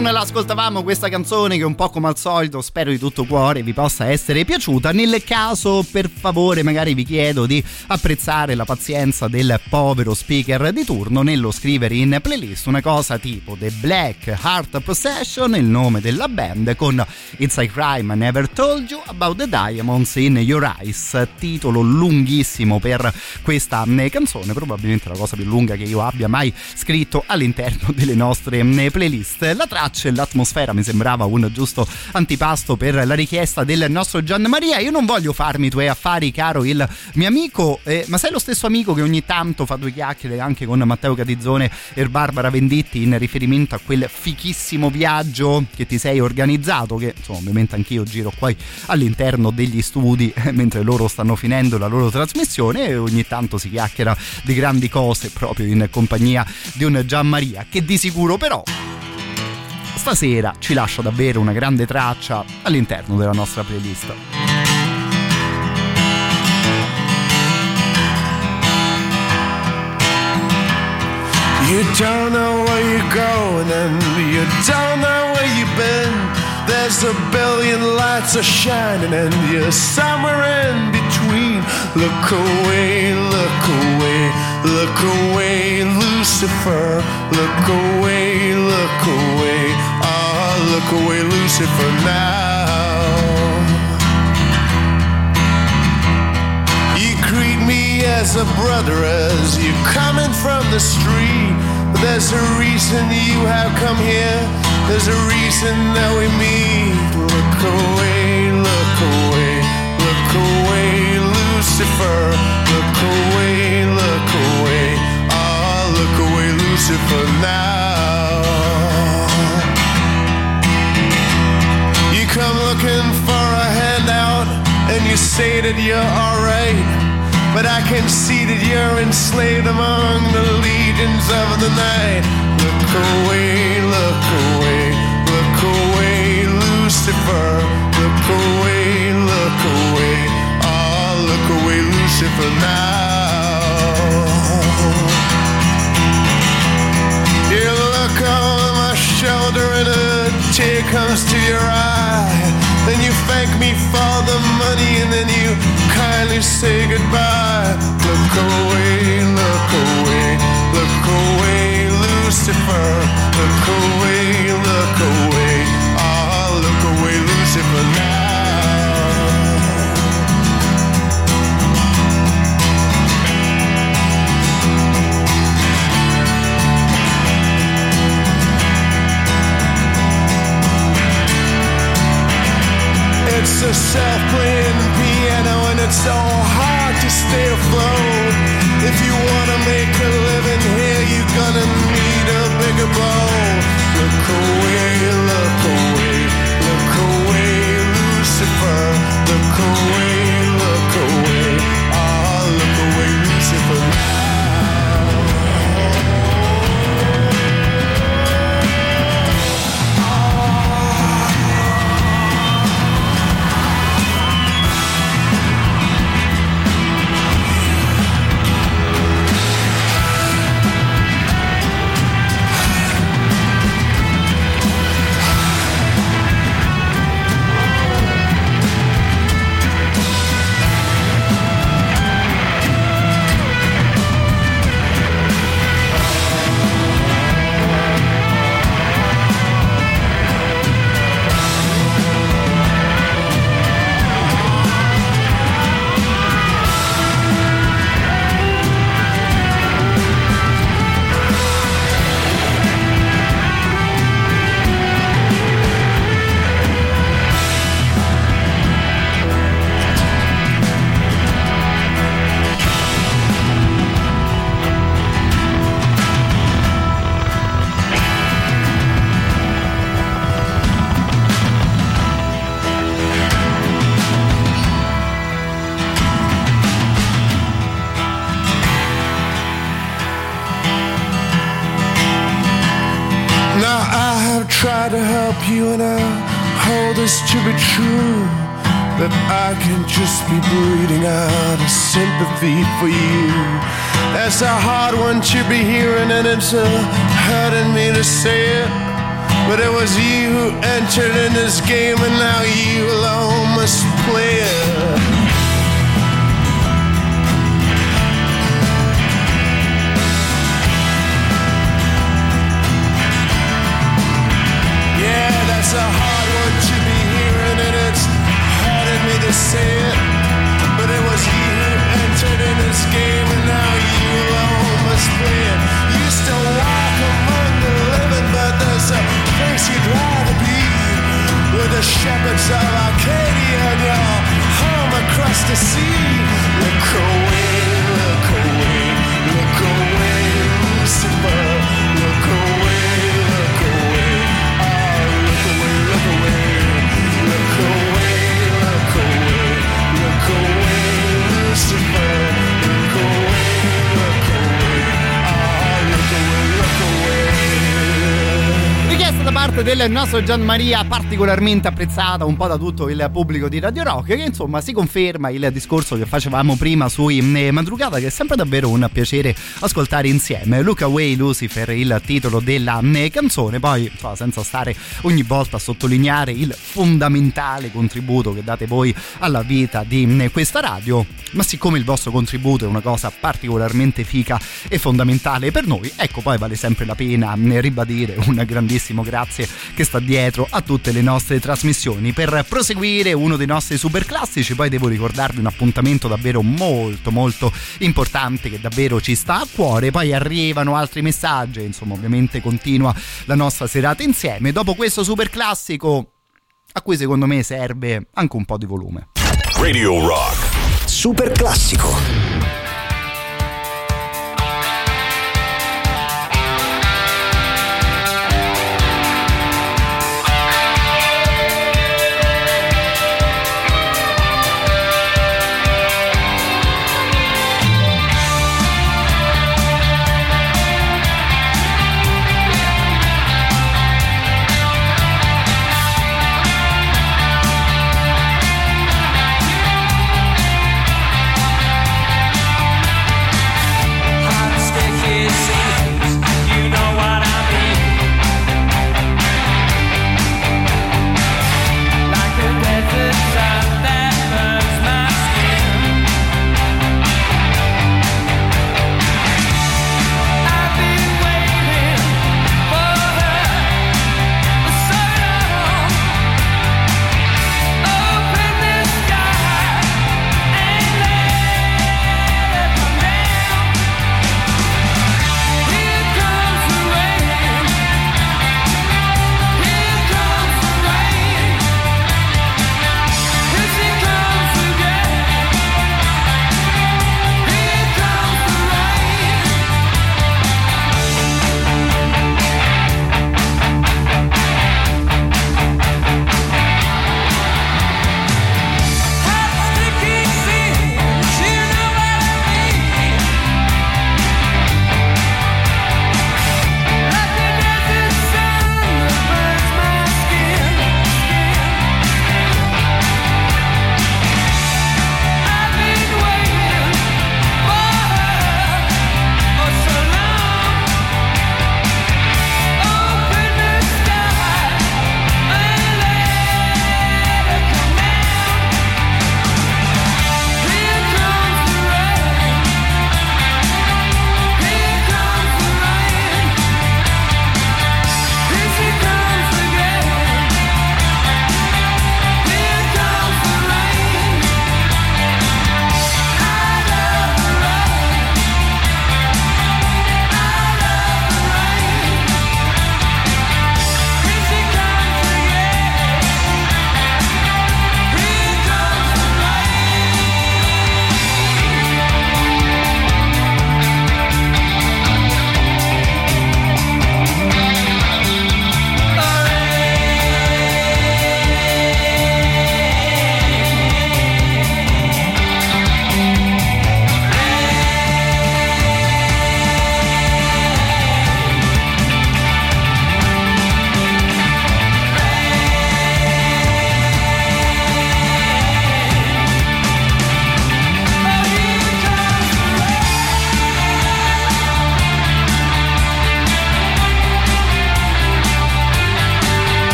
Non l'ascoltavamo questa canzone che un po' come al solito spero di tutto cuore vi possa essere piaciuta. Nel caso per favore magari vi chiedo di apprezzare la pazienza del povero speaker di turno nello scrivere in playlist una cosa tipo The Black Heart Procession, il nome della band, con It's a Crime I Never Told You About the Diamonds in Your Eyes, titolo lunghissimo per questa eh, canzone, probabilmente la cosa più lunga che io abbia mai scritto all'interno delle nostre playlist. playlist. La traccia e l'atmosfera mi sembrava un giusto antipasto per la richiesta del nostro Gian Maria. Io non voglio farmi i tuoi affari, caro il mio amico, eh, ma sei lo stesso amico che ogni tanto fa due chiacchiere anche con Matteo Catizzone e Barbara Venditti in riferimento a quel fichissimo viaggio che ti sei organizzato, che insomma ovviamente anch'io giro qua all'interno degli studi eh, mentre loro stanno finendo la loro trasmissione e ogni tanto si chiacchiera di grandi cose proprio in compagnia di un Gian Maria che di sicuro però stasera ci lascia davvero una grande traccia all'interno della nostra playlist. You don't know where you're going and you don't know where you've been. There's a billion lights are shining and you're somewhere in between. Look away, look away, look away, Lucifer. Look away, look away, ah, look away, Lucifer now. You greet me as a brother as you coming from the street. But there's a reason you have come here. There's a reason that we meet. Look away, Lucifer. Look away, look away, ah, look away, Lucifer now. You come looking for a handout and you say that you're alright. But I can see that you're enslaved among the legions of the night. Look away, look away, look away, Lucifer. Look away, look away, look away, Lucifer now. You look over my shoulder and a tear comes to your eye. Then you thank me for the money and then you kindly say goodbye. Look away, look away, look away, Lucifer. Look away, look away, ah, look away, Lucifer now. It's a self-playing piano and it's so hard to stay afloat. If you wanna make a living here, you're gonna need a bigger bow. Look away, look away, look away, Lucifer. Look away, look away, ah, look away, Lucifer. Sympathy for you. That's a hard one to be hearing and it's uh, hurting me to say it. But it was you who entered in this game and now you alone must play it. Yeah, that's a hard one to be hearing, and it's hurting me to say of Arcadia and your home across the sea. Parte del nostro Gian Maria, particolarmente apprezzata un po' da tutto il pubblico di Radio Rock, che insomma si conferma il discorso che facevamo prima sui eh, Madrugada, che è sempre davvero un piacere ascoltare insieme. Look Away Lucifer, il titolo della eh, canzone, poi insomma, senza stare ogni volta a sottolineare il fondamentale contributo che date voi alla vita di eh, questa radio, ma siccome il vostro contributo è una cosa particolarmente fica e fondamentale per noi, ecco poi vale sempre la pena eh, ribadire un grandissimo grazie che sta dietro a tutte le nostre trasmissioni. Per proseguire uno dei nostri super classici, poi devo ricordarvi un appuntamento davvero molto molto importante che davvero ci sta a cuore, poi arrivano altri messaggi, insomma ovviamente continua la nostra serata insieme. Dopo questo super classico a cui secondo me serve anche un po' di volume. Radio Rock. Super classico.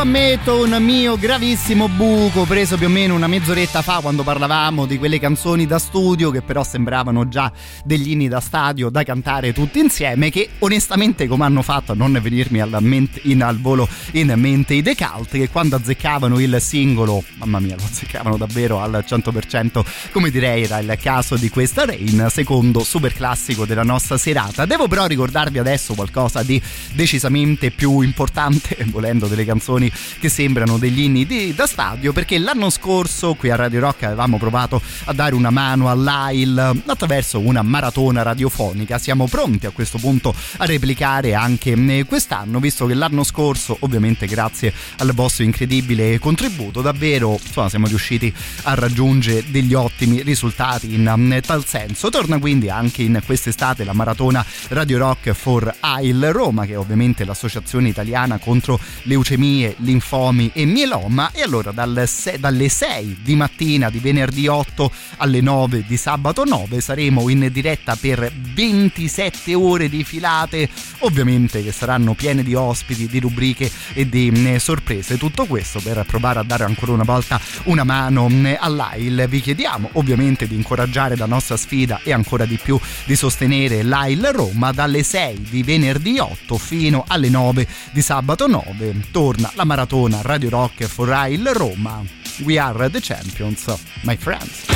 Ammetto, ammetto un mio gravissimo buco preso più o meno una mezz'oretta fa quando parlavamo di quelle canzoni da studio che però sembravano già degli inni da stadio da cantare tutti insieme che onestamente come hanno fatto a non venirmi al, mente, in, al volo in mente i The Cult che quando azzeccavano il singolo, mamma mia lo azzeccavano davvero al 100% come direi era il caso di questa Rain, secondo super classico della nostra serata. Devo però ricordarvi adesso qualcosa di decisamente più importante, volendo delle canzoni che sembrano degli inni di, da stadio, perché l'anno scorso qui a Radio Rock avevamo provato a dare una mano all'AIL attraverso una maratona radiofonica. Siamo pronti a questo punto a replicare anche eh, quest'anno, visto che l'anno scorso, ovviamente grazie al vostro incredibile contributo, davvero insomma, siamo riusciti a raggiungere degli ottimi risultati in, in tal senso. Torna quindi anche in quest'estate la maratona Radio Rock for AIL Roma, che è ovviamente l'associazione italiana contro leucemie, linfomi e mieloma. E allora dalle 6 di mattina di venerdì 8 alle 9 di sabato 9 saremo in diretta per 27 ore di filate, ovviamente che saranno piene di ospiti, di rubriche e di mh, sorprese. Tutto questo per provare a dare ancora una volta una mano mh, all'AIL. Vi chiediamo ovviamente di incoraggiare la nostra sfida e ancora di più di sostenere l'AIL Roma dalle 6 di venerdì 8 fino alle 9 di sabato 9. Torna la maratona Radio Rock for AIL Roma. We are the champions, my friends.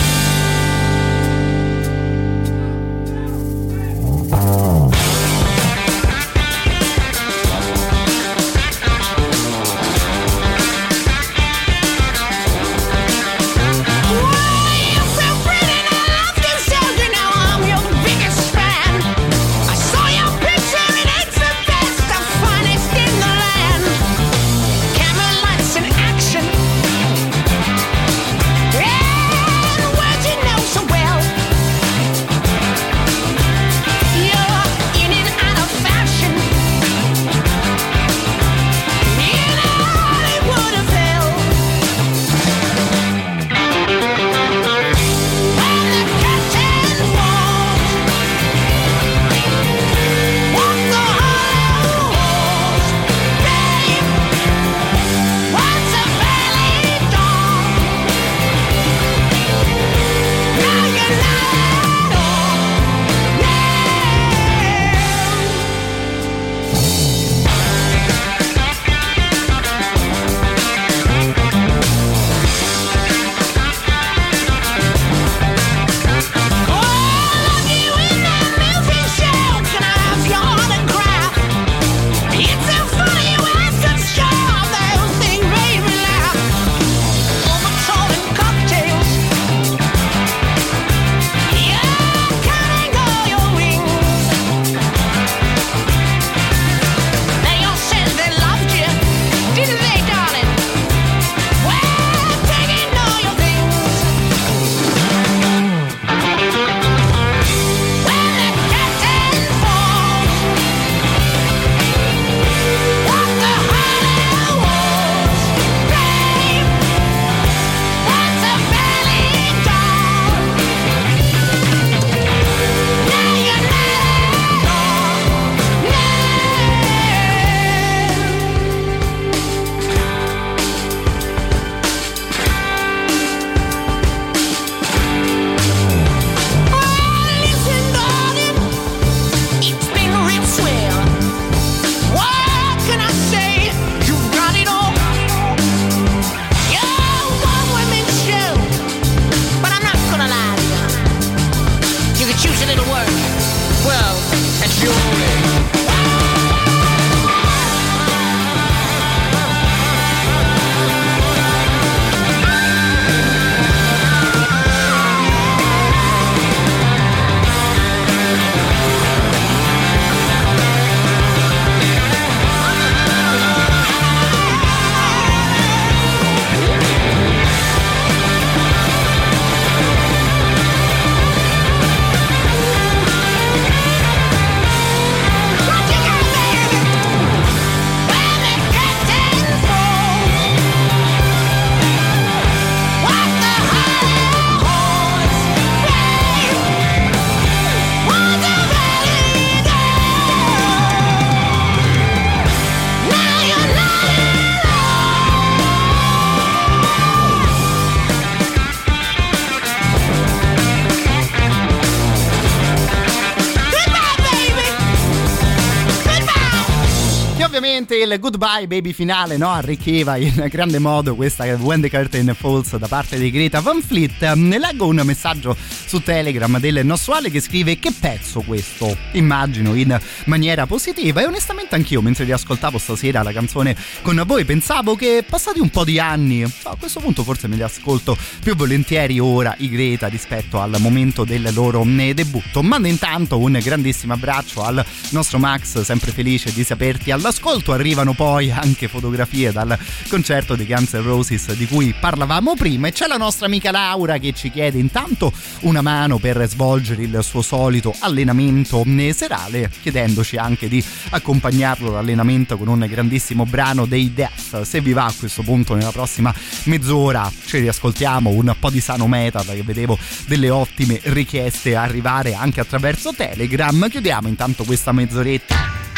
Il goodbye baby finale no? arricchiva in grande modo questa When the Curtain Falls da parte di Greta Van Fleet. Ne leggo un messaggio su Telegram del nostro Ale che scrive che pezzo questo, immagino in maniera positiva e onestamente anch'io mentre vi ascoltavo stasera la canzone con voi pensavo che passati un po' di anni, a questo punto forse me li ascolto più volentieri ora i Greta rispetto al momento del loro debutto. Mando intanto un grandissimo abbraccio al nostro Max, sempre felice di saperti all'ascolto. Arrivano poi anche fotografie dal concerto di Guns N' Roses di cui parlavamo prima e c'è la nostra amica Laura che ci chiede intanto una mano per svolgere il suo solito allenamento serale, chiedendoci anche di accompagnarlo all'allenamento con un grandissimo brano dei Death. Se vi va a questo punto nella prossima mezz'ora ci riascoltiamo un po' di sano metal che vedevo delle ottime richieste arrivare anche attraverso Telegram. Chiudiamo intanto questa mezz'oretta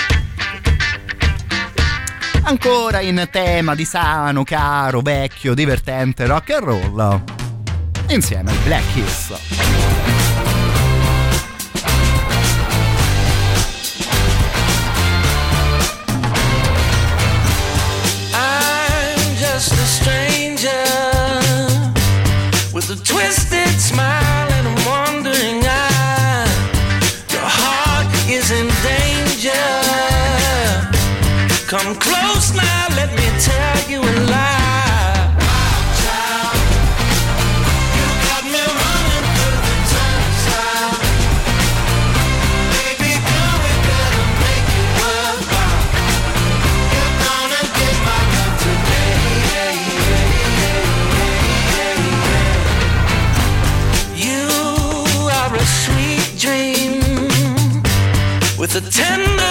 ancora in tema di sano, caro, vecchio, divertente rock and roll insieme ai Black Keys. I'm just a stranger with a twisted smile with a tender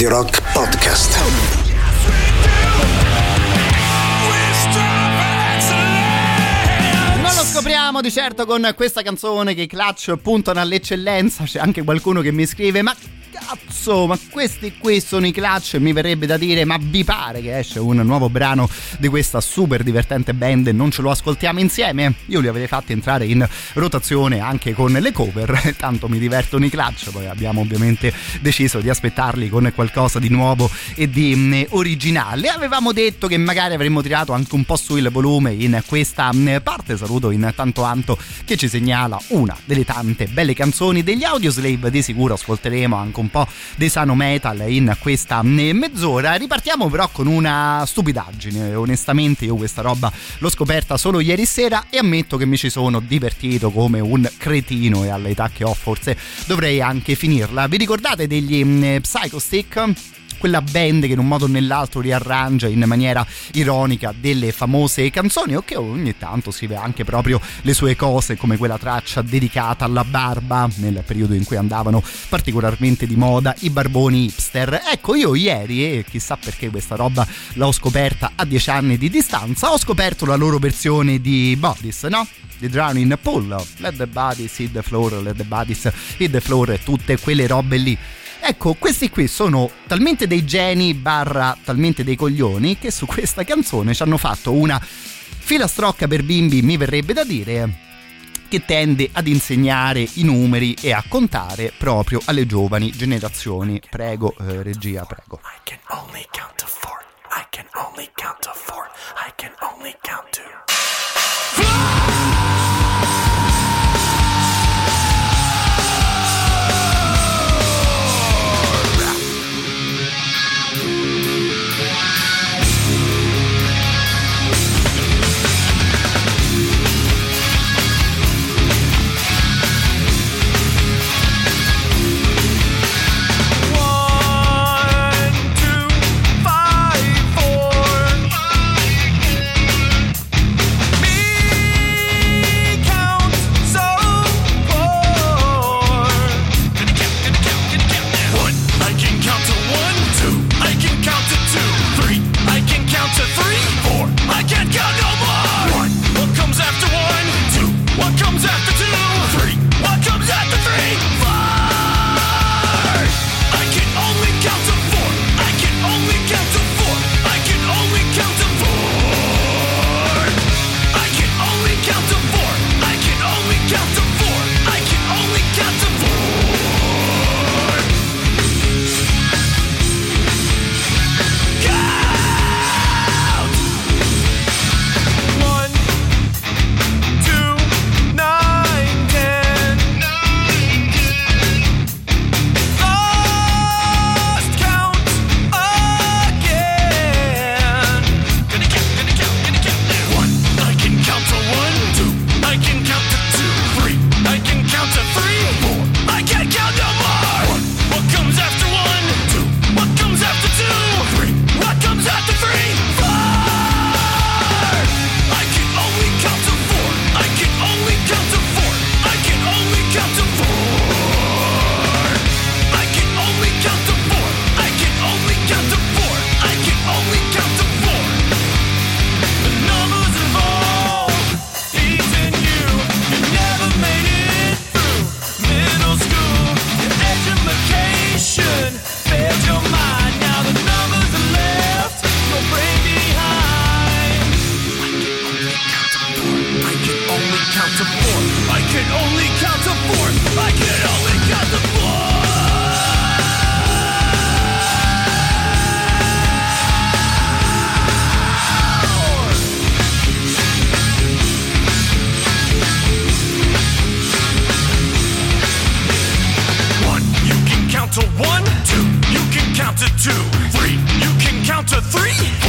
Radio Rock Podcast. Non lo scopriamo di certo con questa canzone che i Clutch puntano all'eccellenza. C'è anche qualcuno che mi scrive: Ma cazzo, ma questi qui sono i Clutch? Mi verrebbe da dire: Ma vi pare che esce un nuovo brano di questa super divertente band e non ce lo ascoltiamo insieme? Io li avrei fatti entrare in rotazione anche con le cover. Tanto mi divertono i Clutch. Poi abbiamo ovviamente deciso di aspettarli con qualcosa di nuovo e di mh, originale. Avevamo detto che magari avremmo tirato anche un po' su il volume in questa mh, parte. Saluto intanto Anto che ci segnala una delle tante belle canzoni degli Audioslave. Di sicuro ascolteremo anche un po' di sano metal in questa mh, mezz'ora. Ripartiamo però con una stupidaggine. Onestamente io questa roba l'ho scoperta solo ieri sera e ammetto che mi ci sono divertito come un cretino e all'età che ho forse dovrei anche finirla. Vi ricordate degli mh, Psycho Stick? Quella band che in un modo o nell'altro riarrangia in maniera ironica delle famose canzoni o che ogni tanto scrive anche proprio le sue cose come quella traccia dedicata alla barba nel periodo in cui andavano particolarmente di moda i barboni hipster. Ecco, io ieri, e chissà perché questa roba l'ho scoperta a dieci anni di distanza, ho scoperto la loro versione di Bodies, no? Di Drowning Pool, Let the Bodies hit the floor, Let the Bodies hit the floor, tutte quelle robe lì. Ecco, questi qui sono talmente dei geni barra talmente dei coglioni che su questa canzone ci hanno fatto una filastrocca per bimbi, mi verrebbe da dire, che tende ad insegnare i numeri e a contare proprio alle giovani generazioni. Prego, eh, regia, prego. I can only count to four. I can only count to four. I can only count to. One, count to three,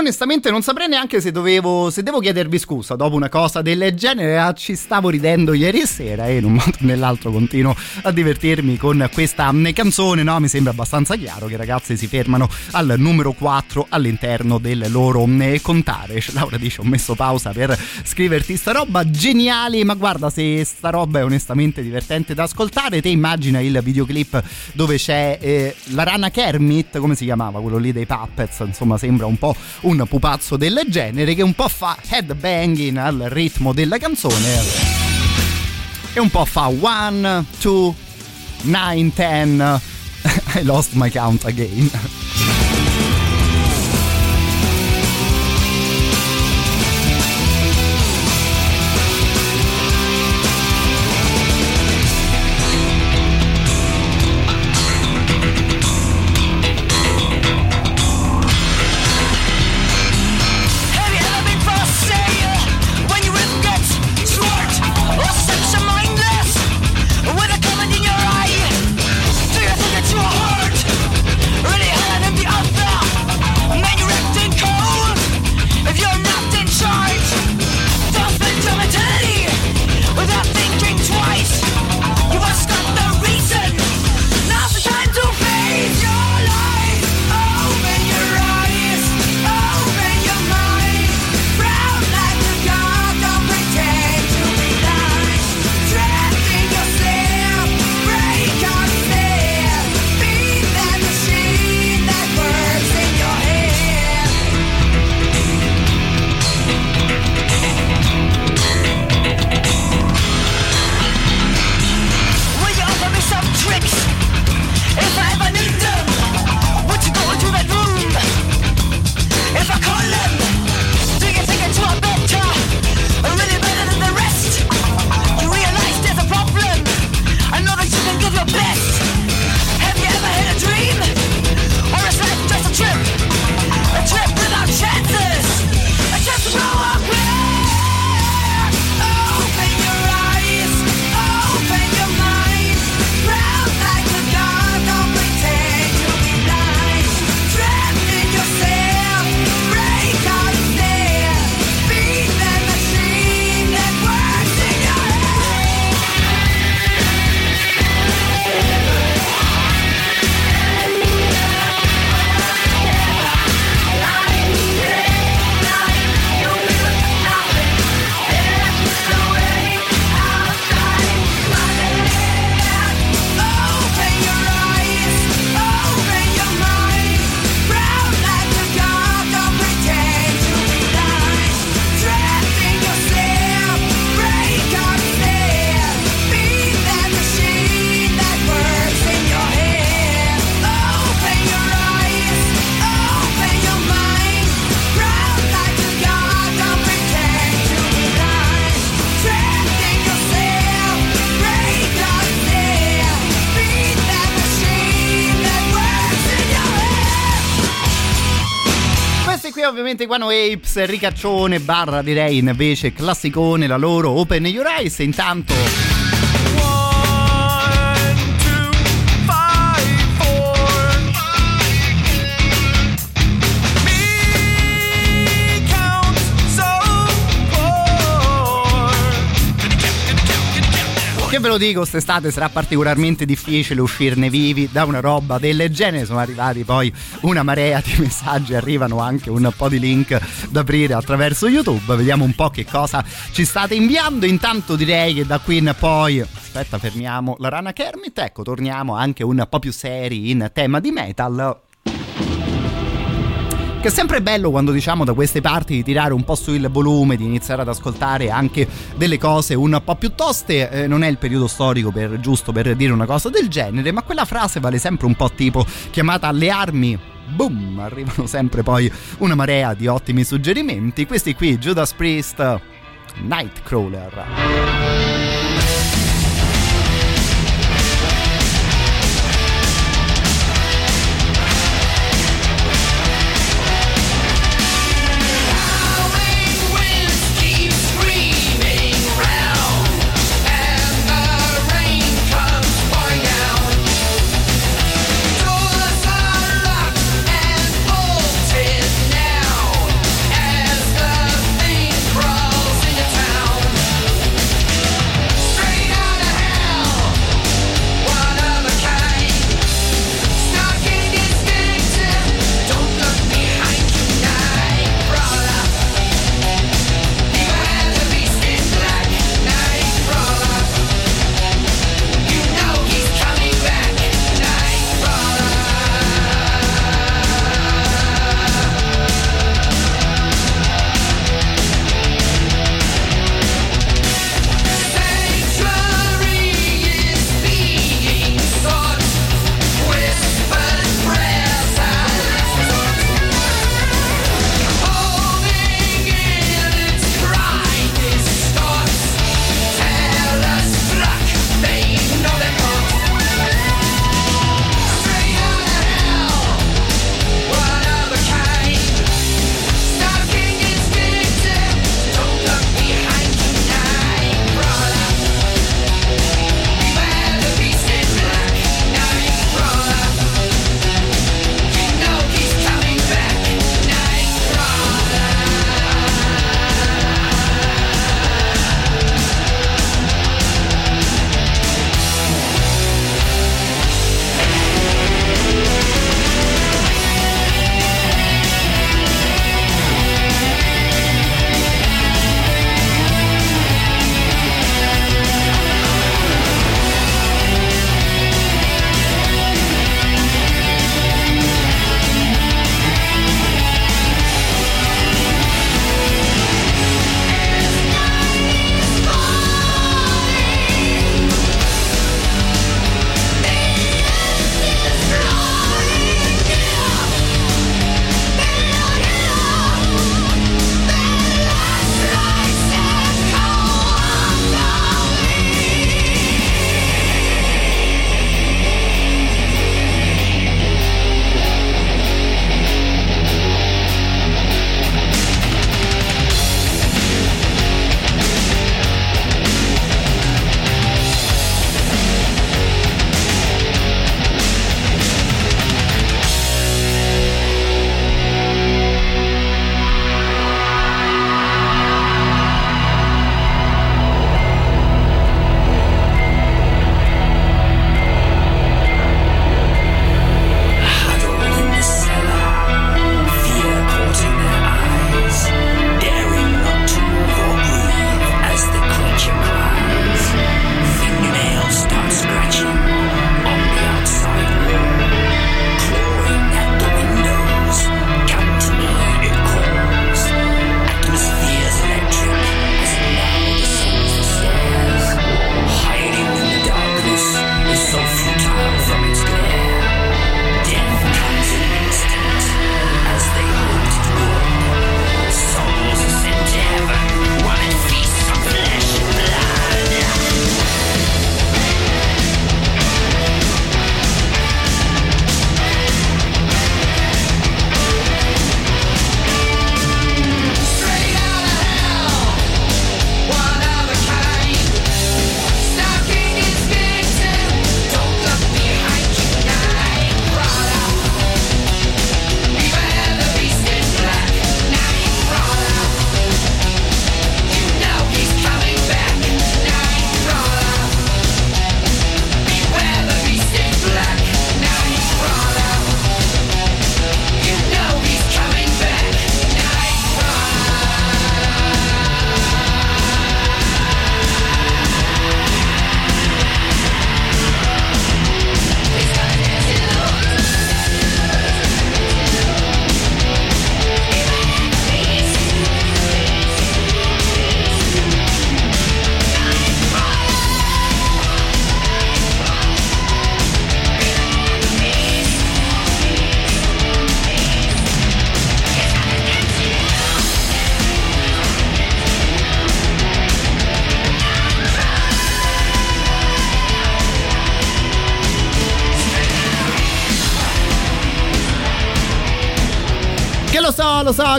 onestamente non saprei neanche se dovevo. se devo chiedervi scusa dopo una cosa del genere. ah, Ci stavo ridendo ieri sera e in un modo o nell'altro continuo a divertirmi con questa mm, canzone. No, mi sembra abbastanza chiaro che i ragazzi si fermano al numero 4 all'interno del loro mm, contare. Laura dice: Ho messo pausa per scriverti sta roba geniale. Ma guarda, se sta roba è onestamente divertente da ascoltare, te immagina il videoclip dove c'è eh, la rana Kermit, come si chiamava quello lì dei Puppets? Insomma, sembra un po' un pupazzo del genere che un po' fa headbanging al ritmo della canzone. E un po' fa 1, 2, 9, 10 I lost my count again Apes, ricaccione, barra direi invece classicone, la loro Open Your Eyes. Intanto ve lo dico, quest'estate sarà particolarmente difficile uscirne vivi da una roba del genere. Sono arrivati poi una marea di messaggi, arrivano anche un po' di link da aprire attraverso YouTube. Vediamo un po' che cosa ci state inviando. Intanto direi che da qui in poi. Aspetta, fermiamo la rana Kermit. Ecco, torniamo anche un po' più seri in tema di metal. Che è sempre bello quando diciamo da queste parti di tirare un po' su il volume, di iniziare ad ascoltare anche delle cose un po' più toste. Eh, non è il periodo storico per, giusto per dire una cosa del genere, ma quella frase vale sempre un po' tipo chiamata alle armi. Boom! Arrivano sempre poi una marea di ottimi suggerimenti. Questi qui, Judas Priest, Nightcrawler.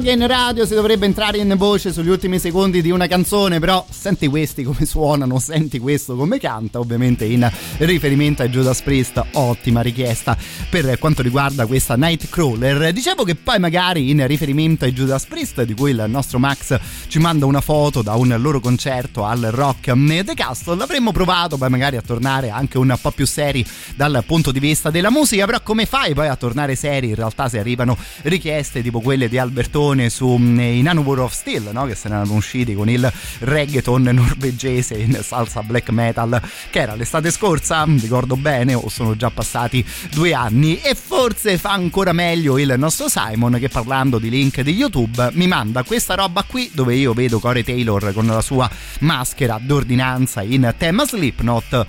Che in radio si dovrebbe entrare in voce sugli ultimi secondi di una canzone, però senti questi come suonano, senti questo come canta, ovviamente in riferimento a Judas Priest, ottima richiesta per quanto riguarda questa Nightcrawler. Dicevo che poi magari in riferimento ai Judas Priest, di cui il nostro Max ci manda una foto da un loro concerto al Rock The Castle, avremmo provato poi magari a tornare anche un po' più seri dal punto di vista della musica, però come fai poi a tornare seri in realtà se arrivano richieste tipo quelle di Albertone su mm, i Nanowar of Steel, no? che se ne erano usciti con il reggaeton norvegese in salsa black metal, che era l'estate scorsa, ricordo bene, o sono già passati due anni. E forse fa ancora meglio il nostro Simon che parlando di link di YouTube mi manda questa roba qui dove io vedo Corey Taylor con la sua maschera d'ordinanza in tema Slipknot.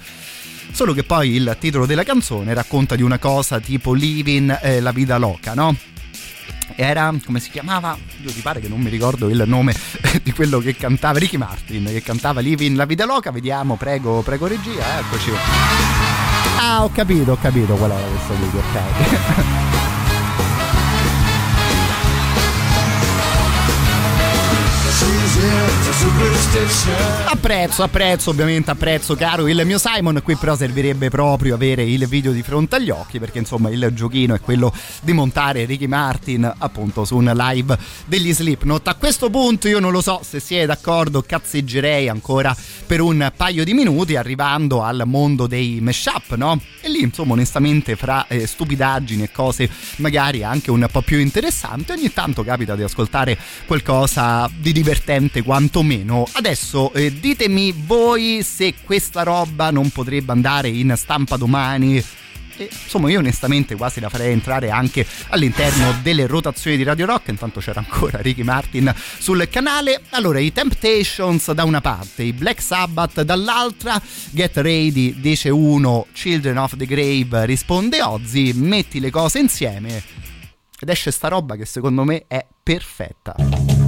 Solo che poi il titolo della canzone racconta di una cosa tipo Living eh, la vita loca, no? Era come si chiamava? Io ti pare che non mi ricordo il nome di quello che cantava Ricky Martin che cantava Living la vita loca. Vediamo, prego, prego regia, eccoci. Ah, ho capito, ho capito qual era questo video, ok. Apprezzo, apprezzo, ovviamente apprezzo caro il mio Simon, qui però servirebbe proprio avere il video di fronte agli occhi perché insomma il giochino è quello di montare Ricky Martin appunto su un live degli Slipknot. A questo punto io non lo so se siete d'accordo, cazzeggerei ancora per un paio di minuti arrivando al mondo dei mashup, no? E lì insomma onestamente fra eh, stupidaggini e cose magari anche un po' più interessanti ogni tanto capita di ascoltare qualcosa di divertente quantomeno. Adesso eh, ditemi voi se questa roba non potrebbe andare in stampa domani. E, insomma, io onestamente quasi la farei entrare anche all'interno delle rotazioni di Radio Rock. Intanto c'era ancora Ricky Martin sul canale. Allora, i Temptations da una parte, i Black Sabbath dall'altra. Get Ready dice uno, Children of the Grave risponde Ozzy. Metti le cose insieme ed esce sta roba che secondo me è perfetta.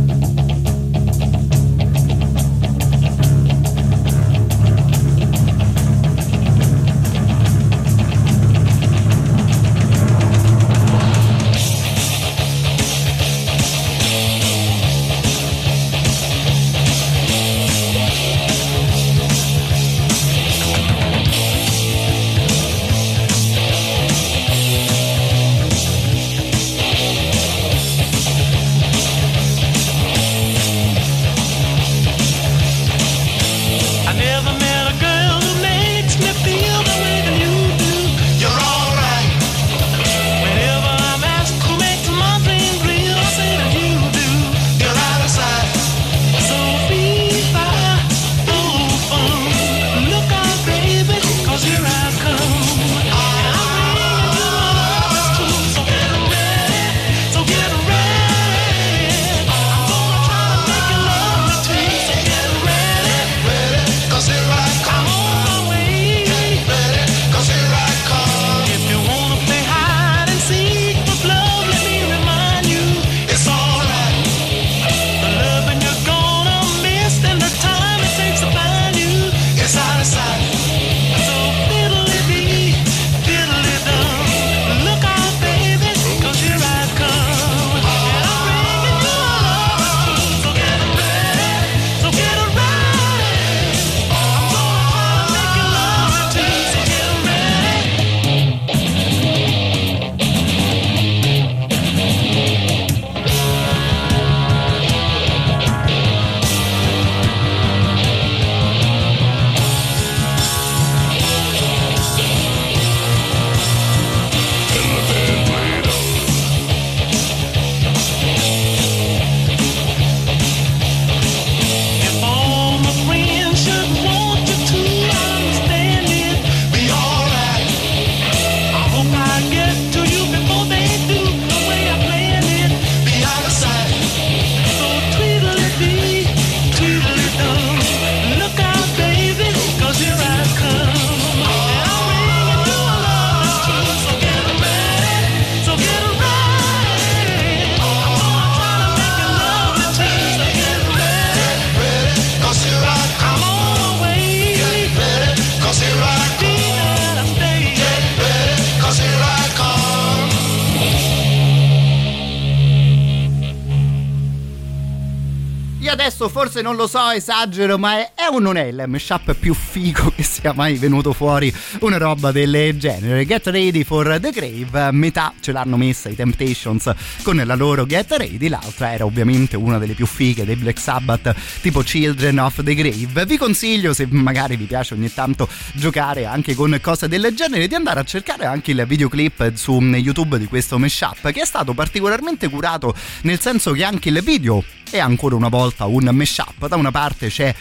Non lo so, esagero, ma è, è o non è il mashup più figo che sia mai venuto fuori una roba del genere? Get Ready for the Grave, metà ce l'hanno messa i Temptations con la loro Get Ready, l'altra era ovviamente una delle più fighe dei Black Sabbath, tipo Children of the Grave. Vi consiglio, se magari vi piace ogni tanto giocare anche con cose del genere, di andare a cercare anche il videoclip su YouTube di questo mashup, che è stato particolarmente curato, nel senso che anche il video è ancora una volta un mashup. Da una parte c'è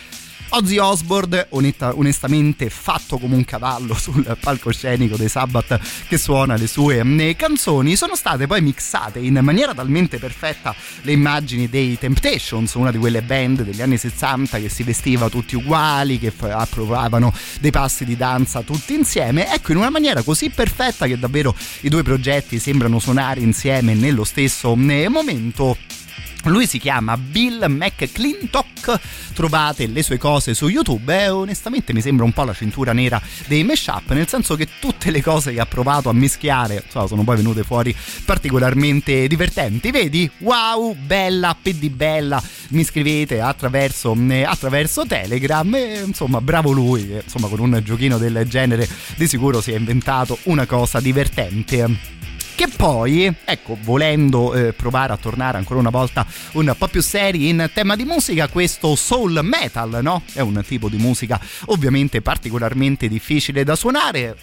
Ozzy Osbourne, onetta- onestamente fatto come un cavallo sul palcoscenico dei Sabbath che suona le sue mm, canzoni, sono state poi mixate in maniera talmente perfetta le immagini dei Temptations, una di quelle band degli anni 60 che si vestiva tutti uguali, che approvavano dei passi di danza tutti insieme, ecco in una maniera così perfetta che davvero i due progetti sembrano suonare insieme nello stesso mm, momento. Lui si chiama Bill McClintock, trovate le sue cose su YouTube e onestamente mi sembra un po' la cintura nera dei mashup, nel senso che tutte le cose che ha provato a mischiare insomma, sono poi venute fuori particolarmente divertenti. Vedi? Wow, bella, PD bella, mi scrivete attraverso, eh, attraverso Telegram e insomma bravo lui, insomma con un giochino del genere di sicuro si è inventato una cosa divertente. Che poi, ecco, volendo eh, provare a tornare ancora una volta un po' più seri in tema di musica, questo soul metal, no? È un tipo di musica ovviamente particolarmente difficile da suonare.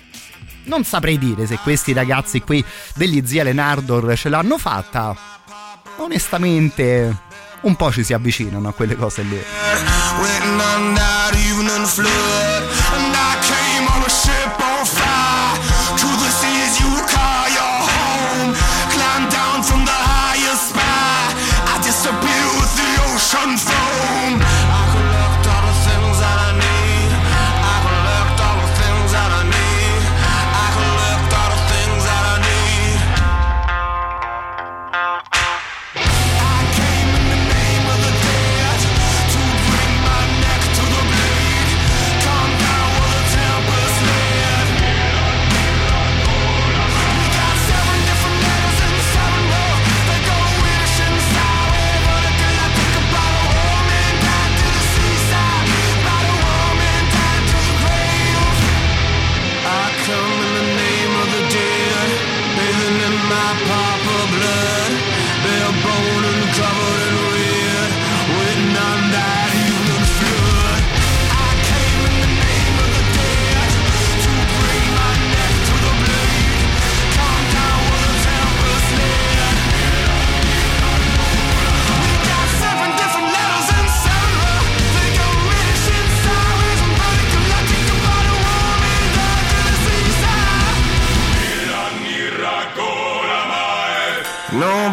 Non saprei dire se questi ragazzi qui degli zia Lenardor ce l'hanno fatta. Onestamente, un po' ci si avvicinano a quelle cose lì.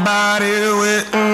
somebody with.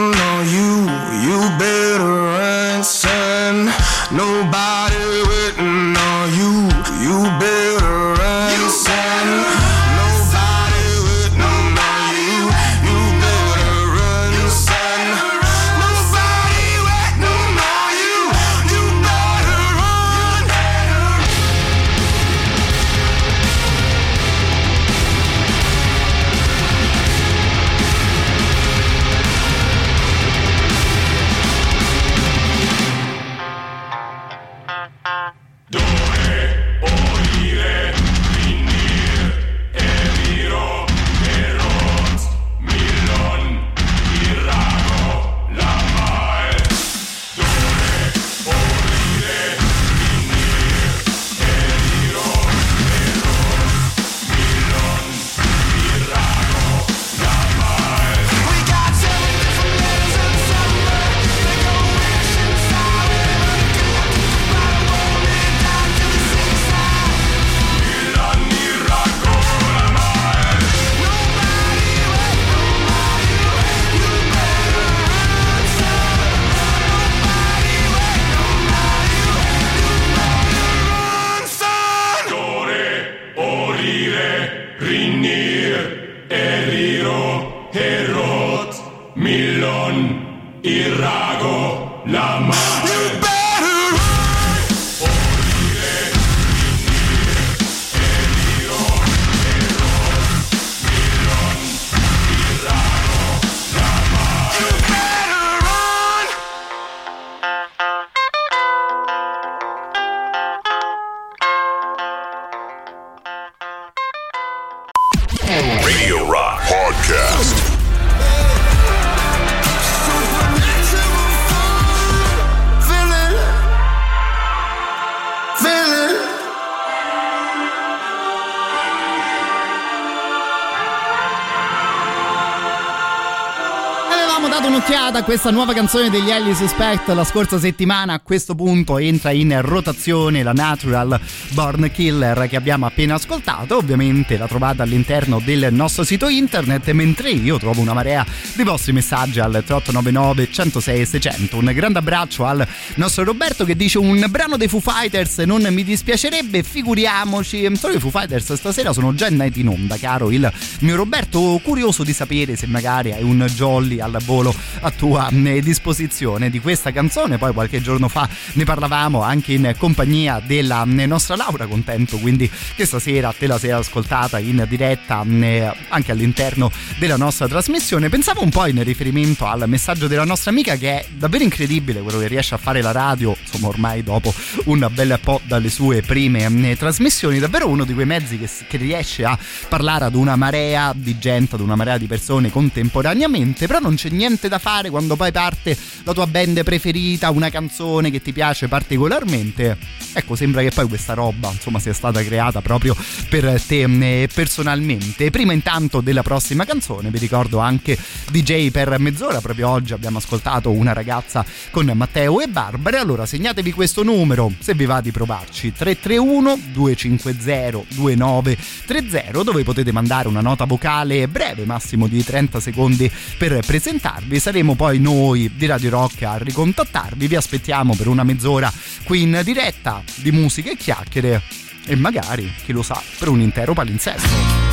Dato un'occhiata a questa nuova canzone degli Ellie Suspect la scorsa settimana. A questo punto entra in rotazione la Natural Born Killer che abbiamo appena ascoltato. Ovviamente la trovate all'interno del nostro sito internet. Mentre io trovo una marea di vostri messaggi al 3899 106 600. Un grande abbraccio al nostro Roberto che dice un brano dei Foo Fighters non mi dispiacerebbe. Figuriamoci, solo i Foo Fighters stasera sono già andati in onda, caro il mio Roberto. Curioso di sapere se magari hai un jolly al volo a tua disposizione di questa canzone. Poi qualche giorno fa ne parlavamo anche in compagnia della eh, nostra Laura. Contento quindi che stasera te la sei ascoltata in diretta eh, anche all'interno della nostra trasmissione. Pensavo un po' in riferimento al messaggio della nostra amica che è davvero incredibile quello che riesce a fare la radio, insomma ormai dopo un bel po' dalle sue prime eh, trasmissioni, davvero uno di quei mezzi che, che riesce a parlare ad una marea di gente, ad una marea di persone contemporaneamente, però non c'è niente da fare quando poi parte la tua band preferita, una canzone che ti piace particolarmente. Ecco, sembra che poi questa roba, insomma, sia stata creata proprio per te eh, personalmente. Prima intanto della prossima canzone, vi ricordo anche DJ per mezz'ora, proprio oggi abbiamo ascoltato una ragazza con Matteo e Barbara. Allora segnatevi questo numero se vi va di provarci 331 250 2930 dove potete mandare una nota vocale breve, massimo di 30 secondi per presentarvi. Saremo poi noi di Radio Rock a ricontattarvi. Vi aspettiamo per una mezz'ora qui in diretta di musica e chiacchiere e magari, chi lo sa, per un intero palinsesto.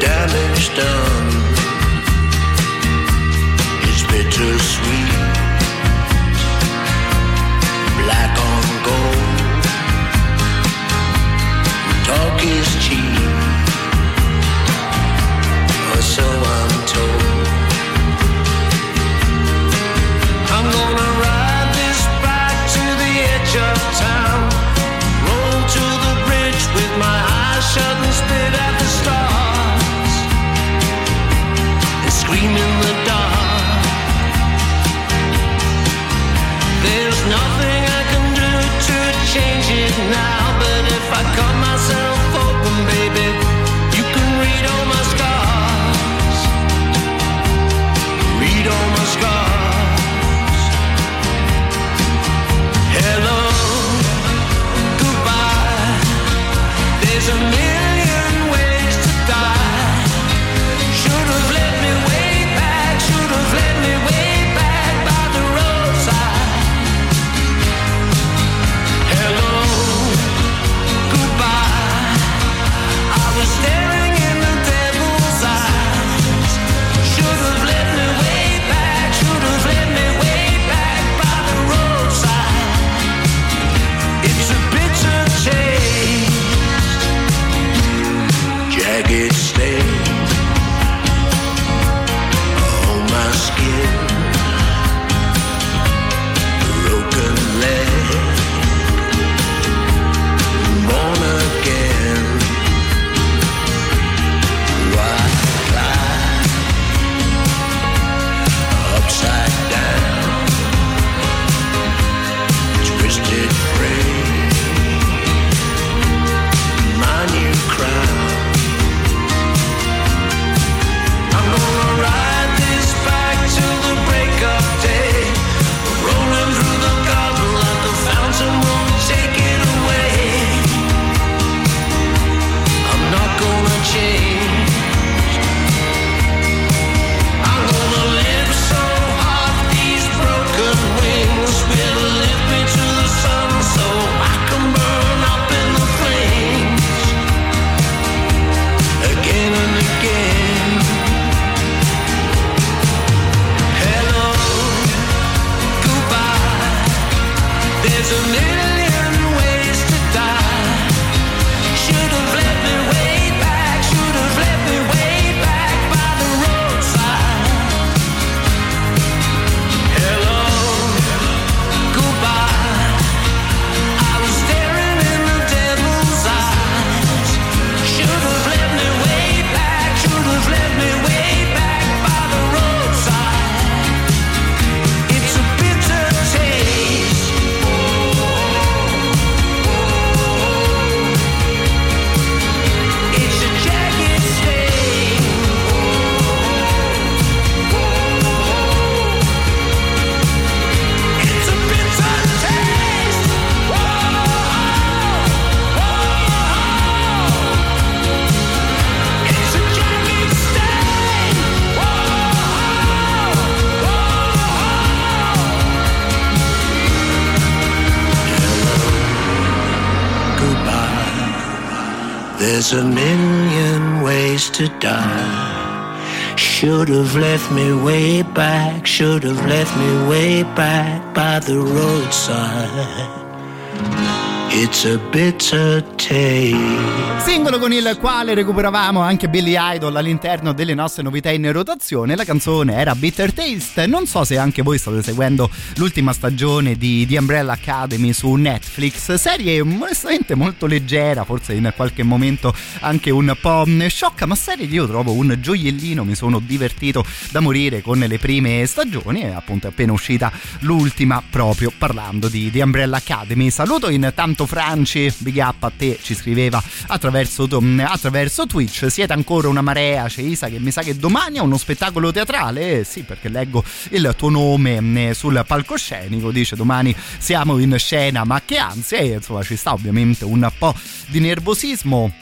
Damage done There's a million ways to die. Should have left me way back, should have left me way back by the roadside. It's a bitter taste. Singolo con il quale recuperavamo anche Billy Idol all'interno delle nostre novità in rotazione. La canzone era Bitter Taste. Non so se anche voi state seguendo l'ultima stagione di The Umbrella Academy su Netflix. Serie onestamente molto leggera, forse in qualche momento anche un po' sciocca, ma serie che io trovo un gioiellino. Mi sono divertito da morire con le prime stagioni e appunto è appena uscita l'ultima proprio parlando di The Umbrella Academy. Saluto intanto Franci, big up a te, ci scriveva attraverso, attraverso Twitch. Siete ancora una marea, c'è Isa che mi sa che domani è uno spettacolo teatrale. Sì, perché leggo il tuo nome eh, sul palcoscenico. Dice domani siamo in scena, ma che ansia! E insomma ci sta ovviamente un po' di nervosismo.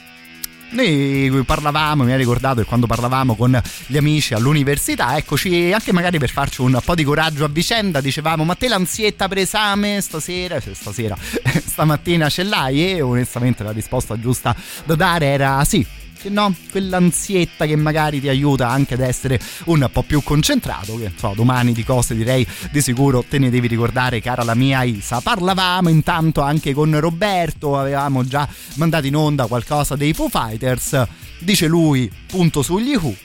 Noi parlavamo, mi ha ricordato che quando parlavamo con gli amici all'università, eccoci anche magari per farci un po' di coraggio a vicenda, dicevamo ma te l'ansietta per esame stasera, cioè stasera, stamattina ce l'hai? E onestamente la risposta giusta da dare era sì, no, quell'ansietta che magari ti aiuta anche ad essere un po' più concentrato, che so, domani di cose direi di sicuro te ne devi ricordare cara la mia Isa. Parlavamo intanto anche con Roberto, avevamo già mandato in onda qualcosa dei Foo Fighters, dice lui, punto sugli Who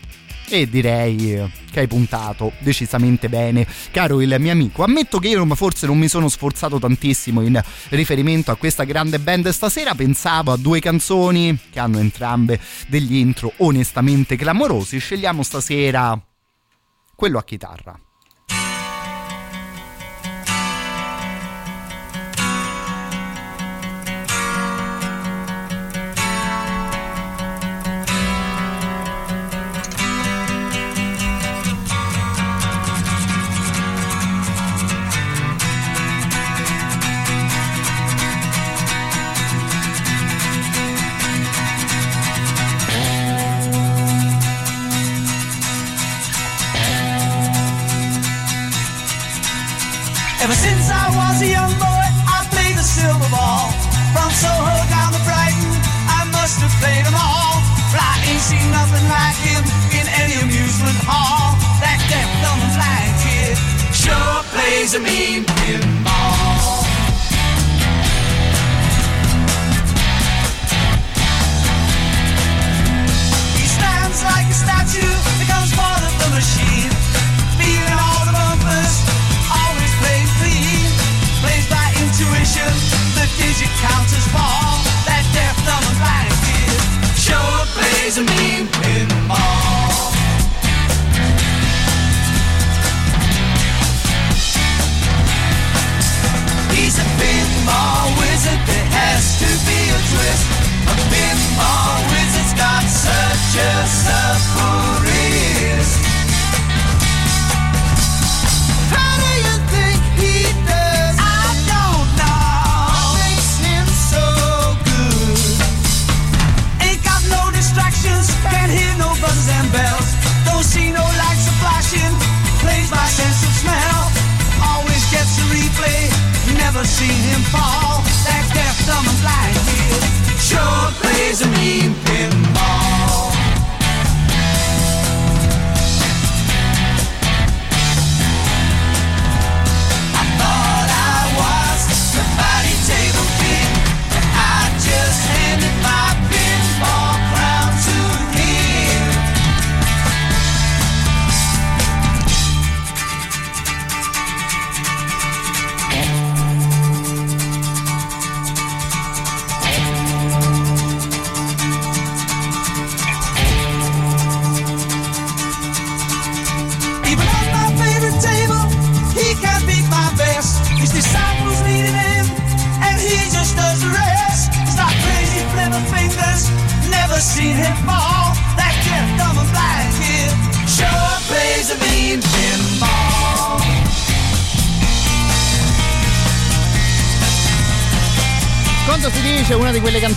e direi che hai puntato decisamente bene, caro il mio amico. Ammetto che io forse non mi sono sforzato tantissimo in riferimento a questa grande band stasera, pensavo a due canzoni che hanno entrambe degli intro onestamente clamorosi. Scegliamo stasera quello a chitarra.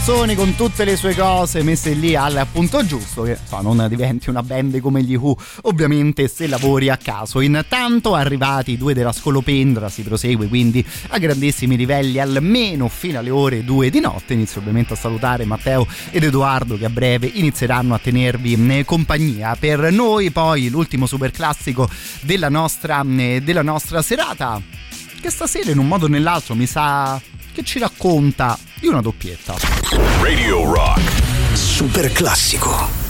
Canzoni con tutte le sue cose messe lì al punto giusto, che so, non diventi una band come gli Who, ovviamente se lavori a caso. Intanto arrivati i due della Scolopendra, si prosegue quindi a grandissimi livelli almeno fino alle ore 2 di notte. Inizio ovviamente a salutare Matteo ed Edoardo che a breve inizieranno a tenervi eh, compagnia. Per noi poi l'ultimo super classico della nostra, eh, della nostra serata che stasera in un modo o nell'altro mi sa che ci racconta di una doppietta. Radio Rock. Super classico.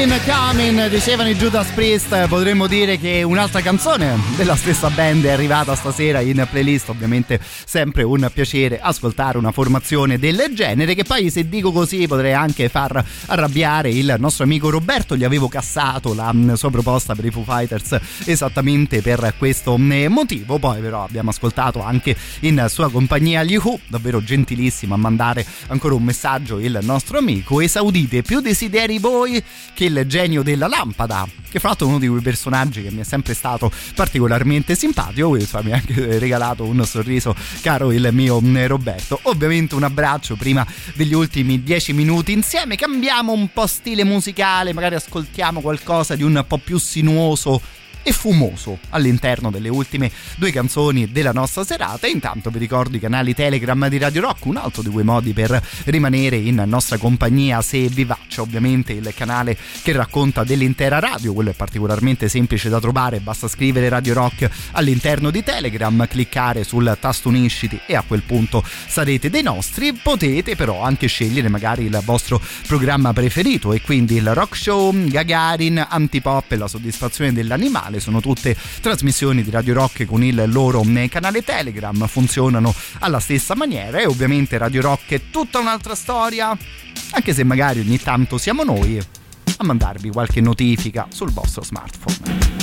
Thing Coming, dicevano i Judas Priest, potremmo dire che un'altra canzone della stessa band è arrivata stasera in playlist, ovviamente sempre un piacere ascoltare una formazione del genere, che poi se dico così potrei anche far arrabbiare il nostro amico Roberto, gli avevo cassato la mm, sua proposta per i Foo Fighters esattamente per questo mm, motivo, poi però abbiamo ascoltato anche in sua compagnia gli Who, davvero gentilissimo a mandare ancora un messaggio il nostro amico, esaudite più desideri voi che il genio della lampada che fra l'altro è uno di quei personaggi che mi è sempre stato particolarmente simpatico questo mi ha anche regalato un sorriso caro il mio mm, Roberto. Ovviamente un abbraccio prima degli ultimi dieci minuti insieme cambiamo un po' stile musicale magari ascoltiamo qualcosa di un po' più sinuoso e fumoso all'interno delle ultime due canzoni della nostra serata. Intanto vi ricordo i canali Telegram di Radio Rock, un altro di quei modi per rimanere in nostra compagnia se vi va. C'è ovviamente il canale che racconta dell'intera radio, quello è particolarmente semplice da trovare, basta scrivere Radio Rock all'interno di Telegram, cliccare sul tasto unisciti e a quel punto sarete dei nostri. Potete però anche scegliere magari il vostro programma preferito e quindi il Rock Show, Gagarin, Antipop e la soddisfazione dell'animale sono tutte trasmissioni di Radio Rock con il loro canale Telegram, funzionano alla stessa maniera e ovviamente Radio Rock è tutta un'altra storia, anche se magari ogni tanto siamo noi a mandarvi qualche notifica sul vostro smartphone.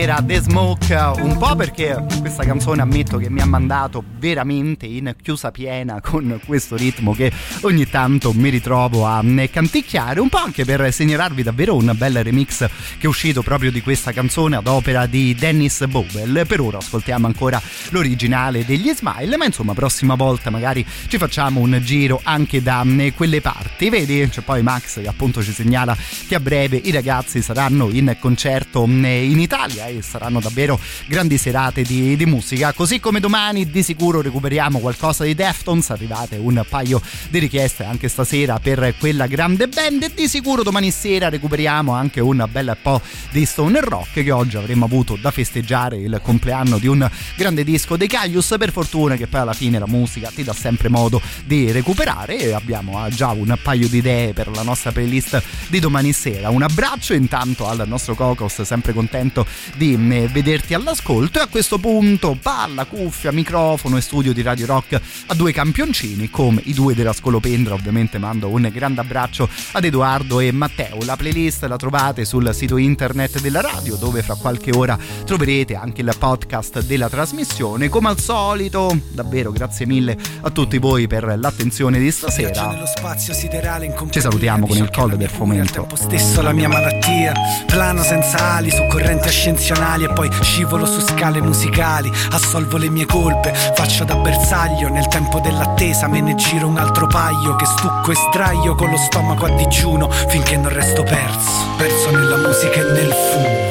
Stasera The Smoke un po' perché questa canzone ammetto che mi ha mandato veramente in chiusa piena con questo ritmo che ogni tanto mi ritrovo a canticchiare un po' anche per segnalarvi davvero un bel remix che è uscito proprio di questa canzone ad opera di Dennis Bowell. Per ora ascoltiamo ancora l'originale degli Smile ma insomma prossima volta magari ci facciamo un giro anche da quelle parti. Vedi c'è poi Max che appunto ci segnala che a breve i ragazzi saranno in concerto in Italia e saranno davvero grandi serate di, di, musica. Così come domani di sicuro recuperiamo qualcosa di Deftones, arrivate un paio di richieste anche stasera per quella grande band e di sicuro domani sera recuperiamo anche un bel po' di Stone Rock che oggi avremmo avuto da festeggiare il compleanno di un grande disco dei Caius. Per fortuna che poi alla fine la musica ti dà sempre modo di recuperare e abbiamo già un paio di idee per la nostra playlist di domani sera. Un abbraccio intanto al nostro Cocos, sempre contento di mm, vederti all'ascolto. E a questo punto palla, cuffia, microfono e studio di Radio Rock a due campioncini come i due della Scolopendra. Ovviamente mando un grande abbraccio ad Edoardo e Matteo. La playlist la trovate sul sito internet della radio dove fra qualche ora troverete anche il podcast della trasmissione. Come al solito davvero grazie mille a tutti voi per l'attenzione di stasera. ci salutiamo con il colle del fomento stesso la mia malattia. Plano senza ali su correnti ascensionali E poi scivolo su scale musicali. Assolvo le mie colpe, faccio da bersaglio. Nel tempo dell'attesa me ne giro un altro paio. Che stucco e sdraio con lo stomaco a digiuno Finché non resto perso. Perso nella musica e nel fumo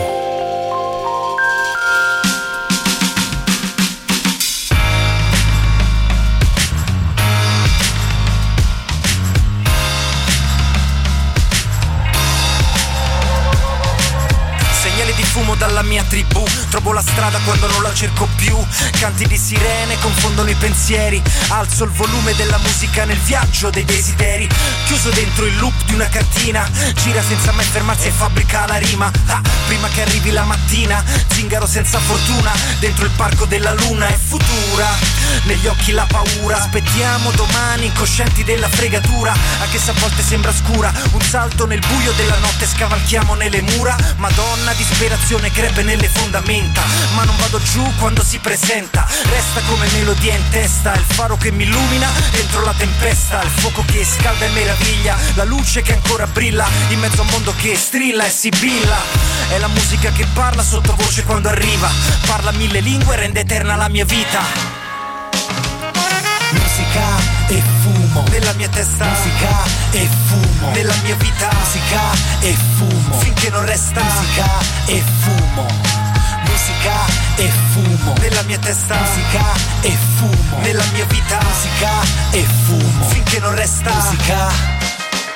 dalla mia tribù. Trovo la strada quando non la cerco più. Canti di sirene confondono i pensieri. Alzo il volume della musica nel viaggio dei desideri. Chiuso dentro il loop di una cartina Gira senza mai fermarsi e fabbrica la rima. Ah, Prima che arrivi la mattina Zingaro senza fortuna. Dentro il parco della luna è futura. Negli occhi la paura. Aspettiamo domani incoscienti della fregatura. Anche se a volte sembra scura. Un salto nel buio della notte Scavalchiamo nelle mura. Madonna disperazione crepe nelle fondamenta Ma non vado giù quando si presenta. Resta come melodia in testa Il faro che mi illumina dentro la tempesta Il fuoco che scalda e meraviglia La luce che ancora brilla In mezzo a un mondo che strilla e sibilla È la musica che parla sottovoce quando arriva Parla mille lingue e rende eterna la mia vita. Musica Nella mia testa. Musica e fumo. Nella mia vita. Musica e fumo. Finché non resta. Musica e fumo. Musica e fumo. Nella mia testa. Musica e fumo. Nella mia vita. Musica e fumo. Finché non resta. Musica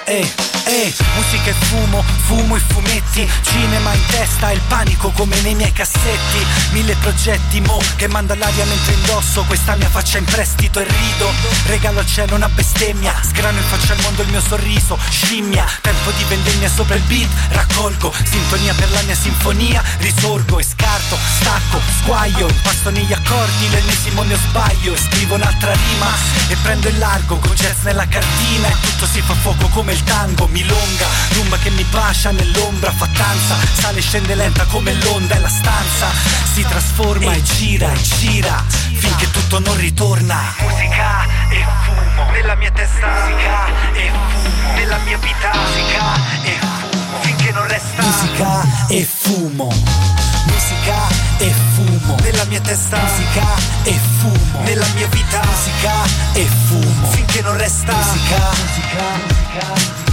e e musica e fumo, fumo e fumetti Cinema in testa e il panico come nei miei cassetti. Mille progetti mo che mando all'aria mentre indosso. Questa mia faccia in prestito e rido. Regalo al cielo una bestemmia. Sgrano in faccia al mondo il mio sorriso. Scimmia, tempo di vendemmia sopra il beat. Raccolgo, sintonia per la mia sinfonia. Risorgo e scarto, stacco, sguaglio Impasto negli accordi, l'ennesimo mio sbaglio. E scrivo un'altra rima. E prendo il largo Con jazz nella cartina. E tutto si fa fuoco come il tango milonga Rumba che mi bacia nell'ombra fa danza Sale e scende lenta come l'onda e la stanza Si trasforma e gira e gira Finché tutto non ritorna. Musica e fumo Nella mia testa Musica e fumo Nella mia vita Musica e fumo Finché non resta. Musica e fumo Musica e fumo Nella mia testa Musica e fumo Nella mia vita Musica e fumo Finché non resta. Musica, musica, musica.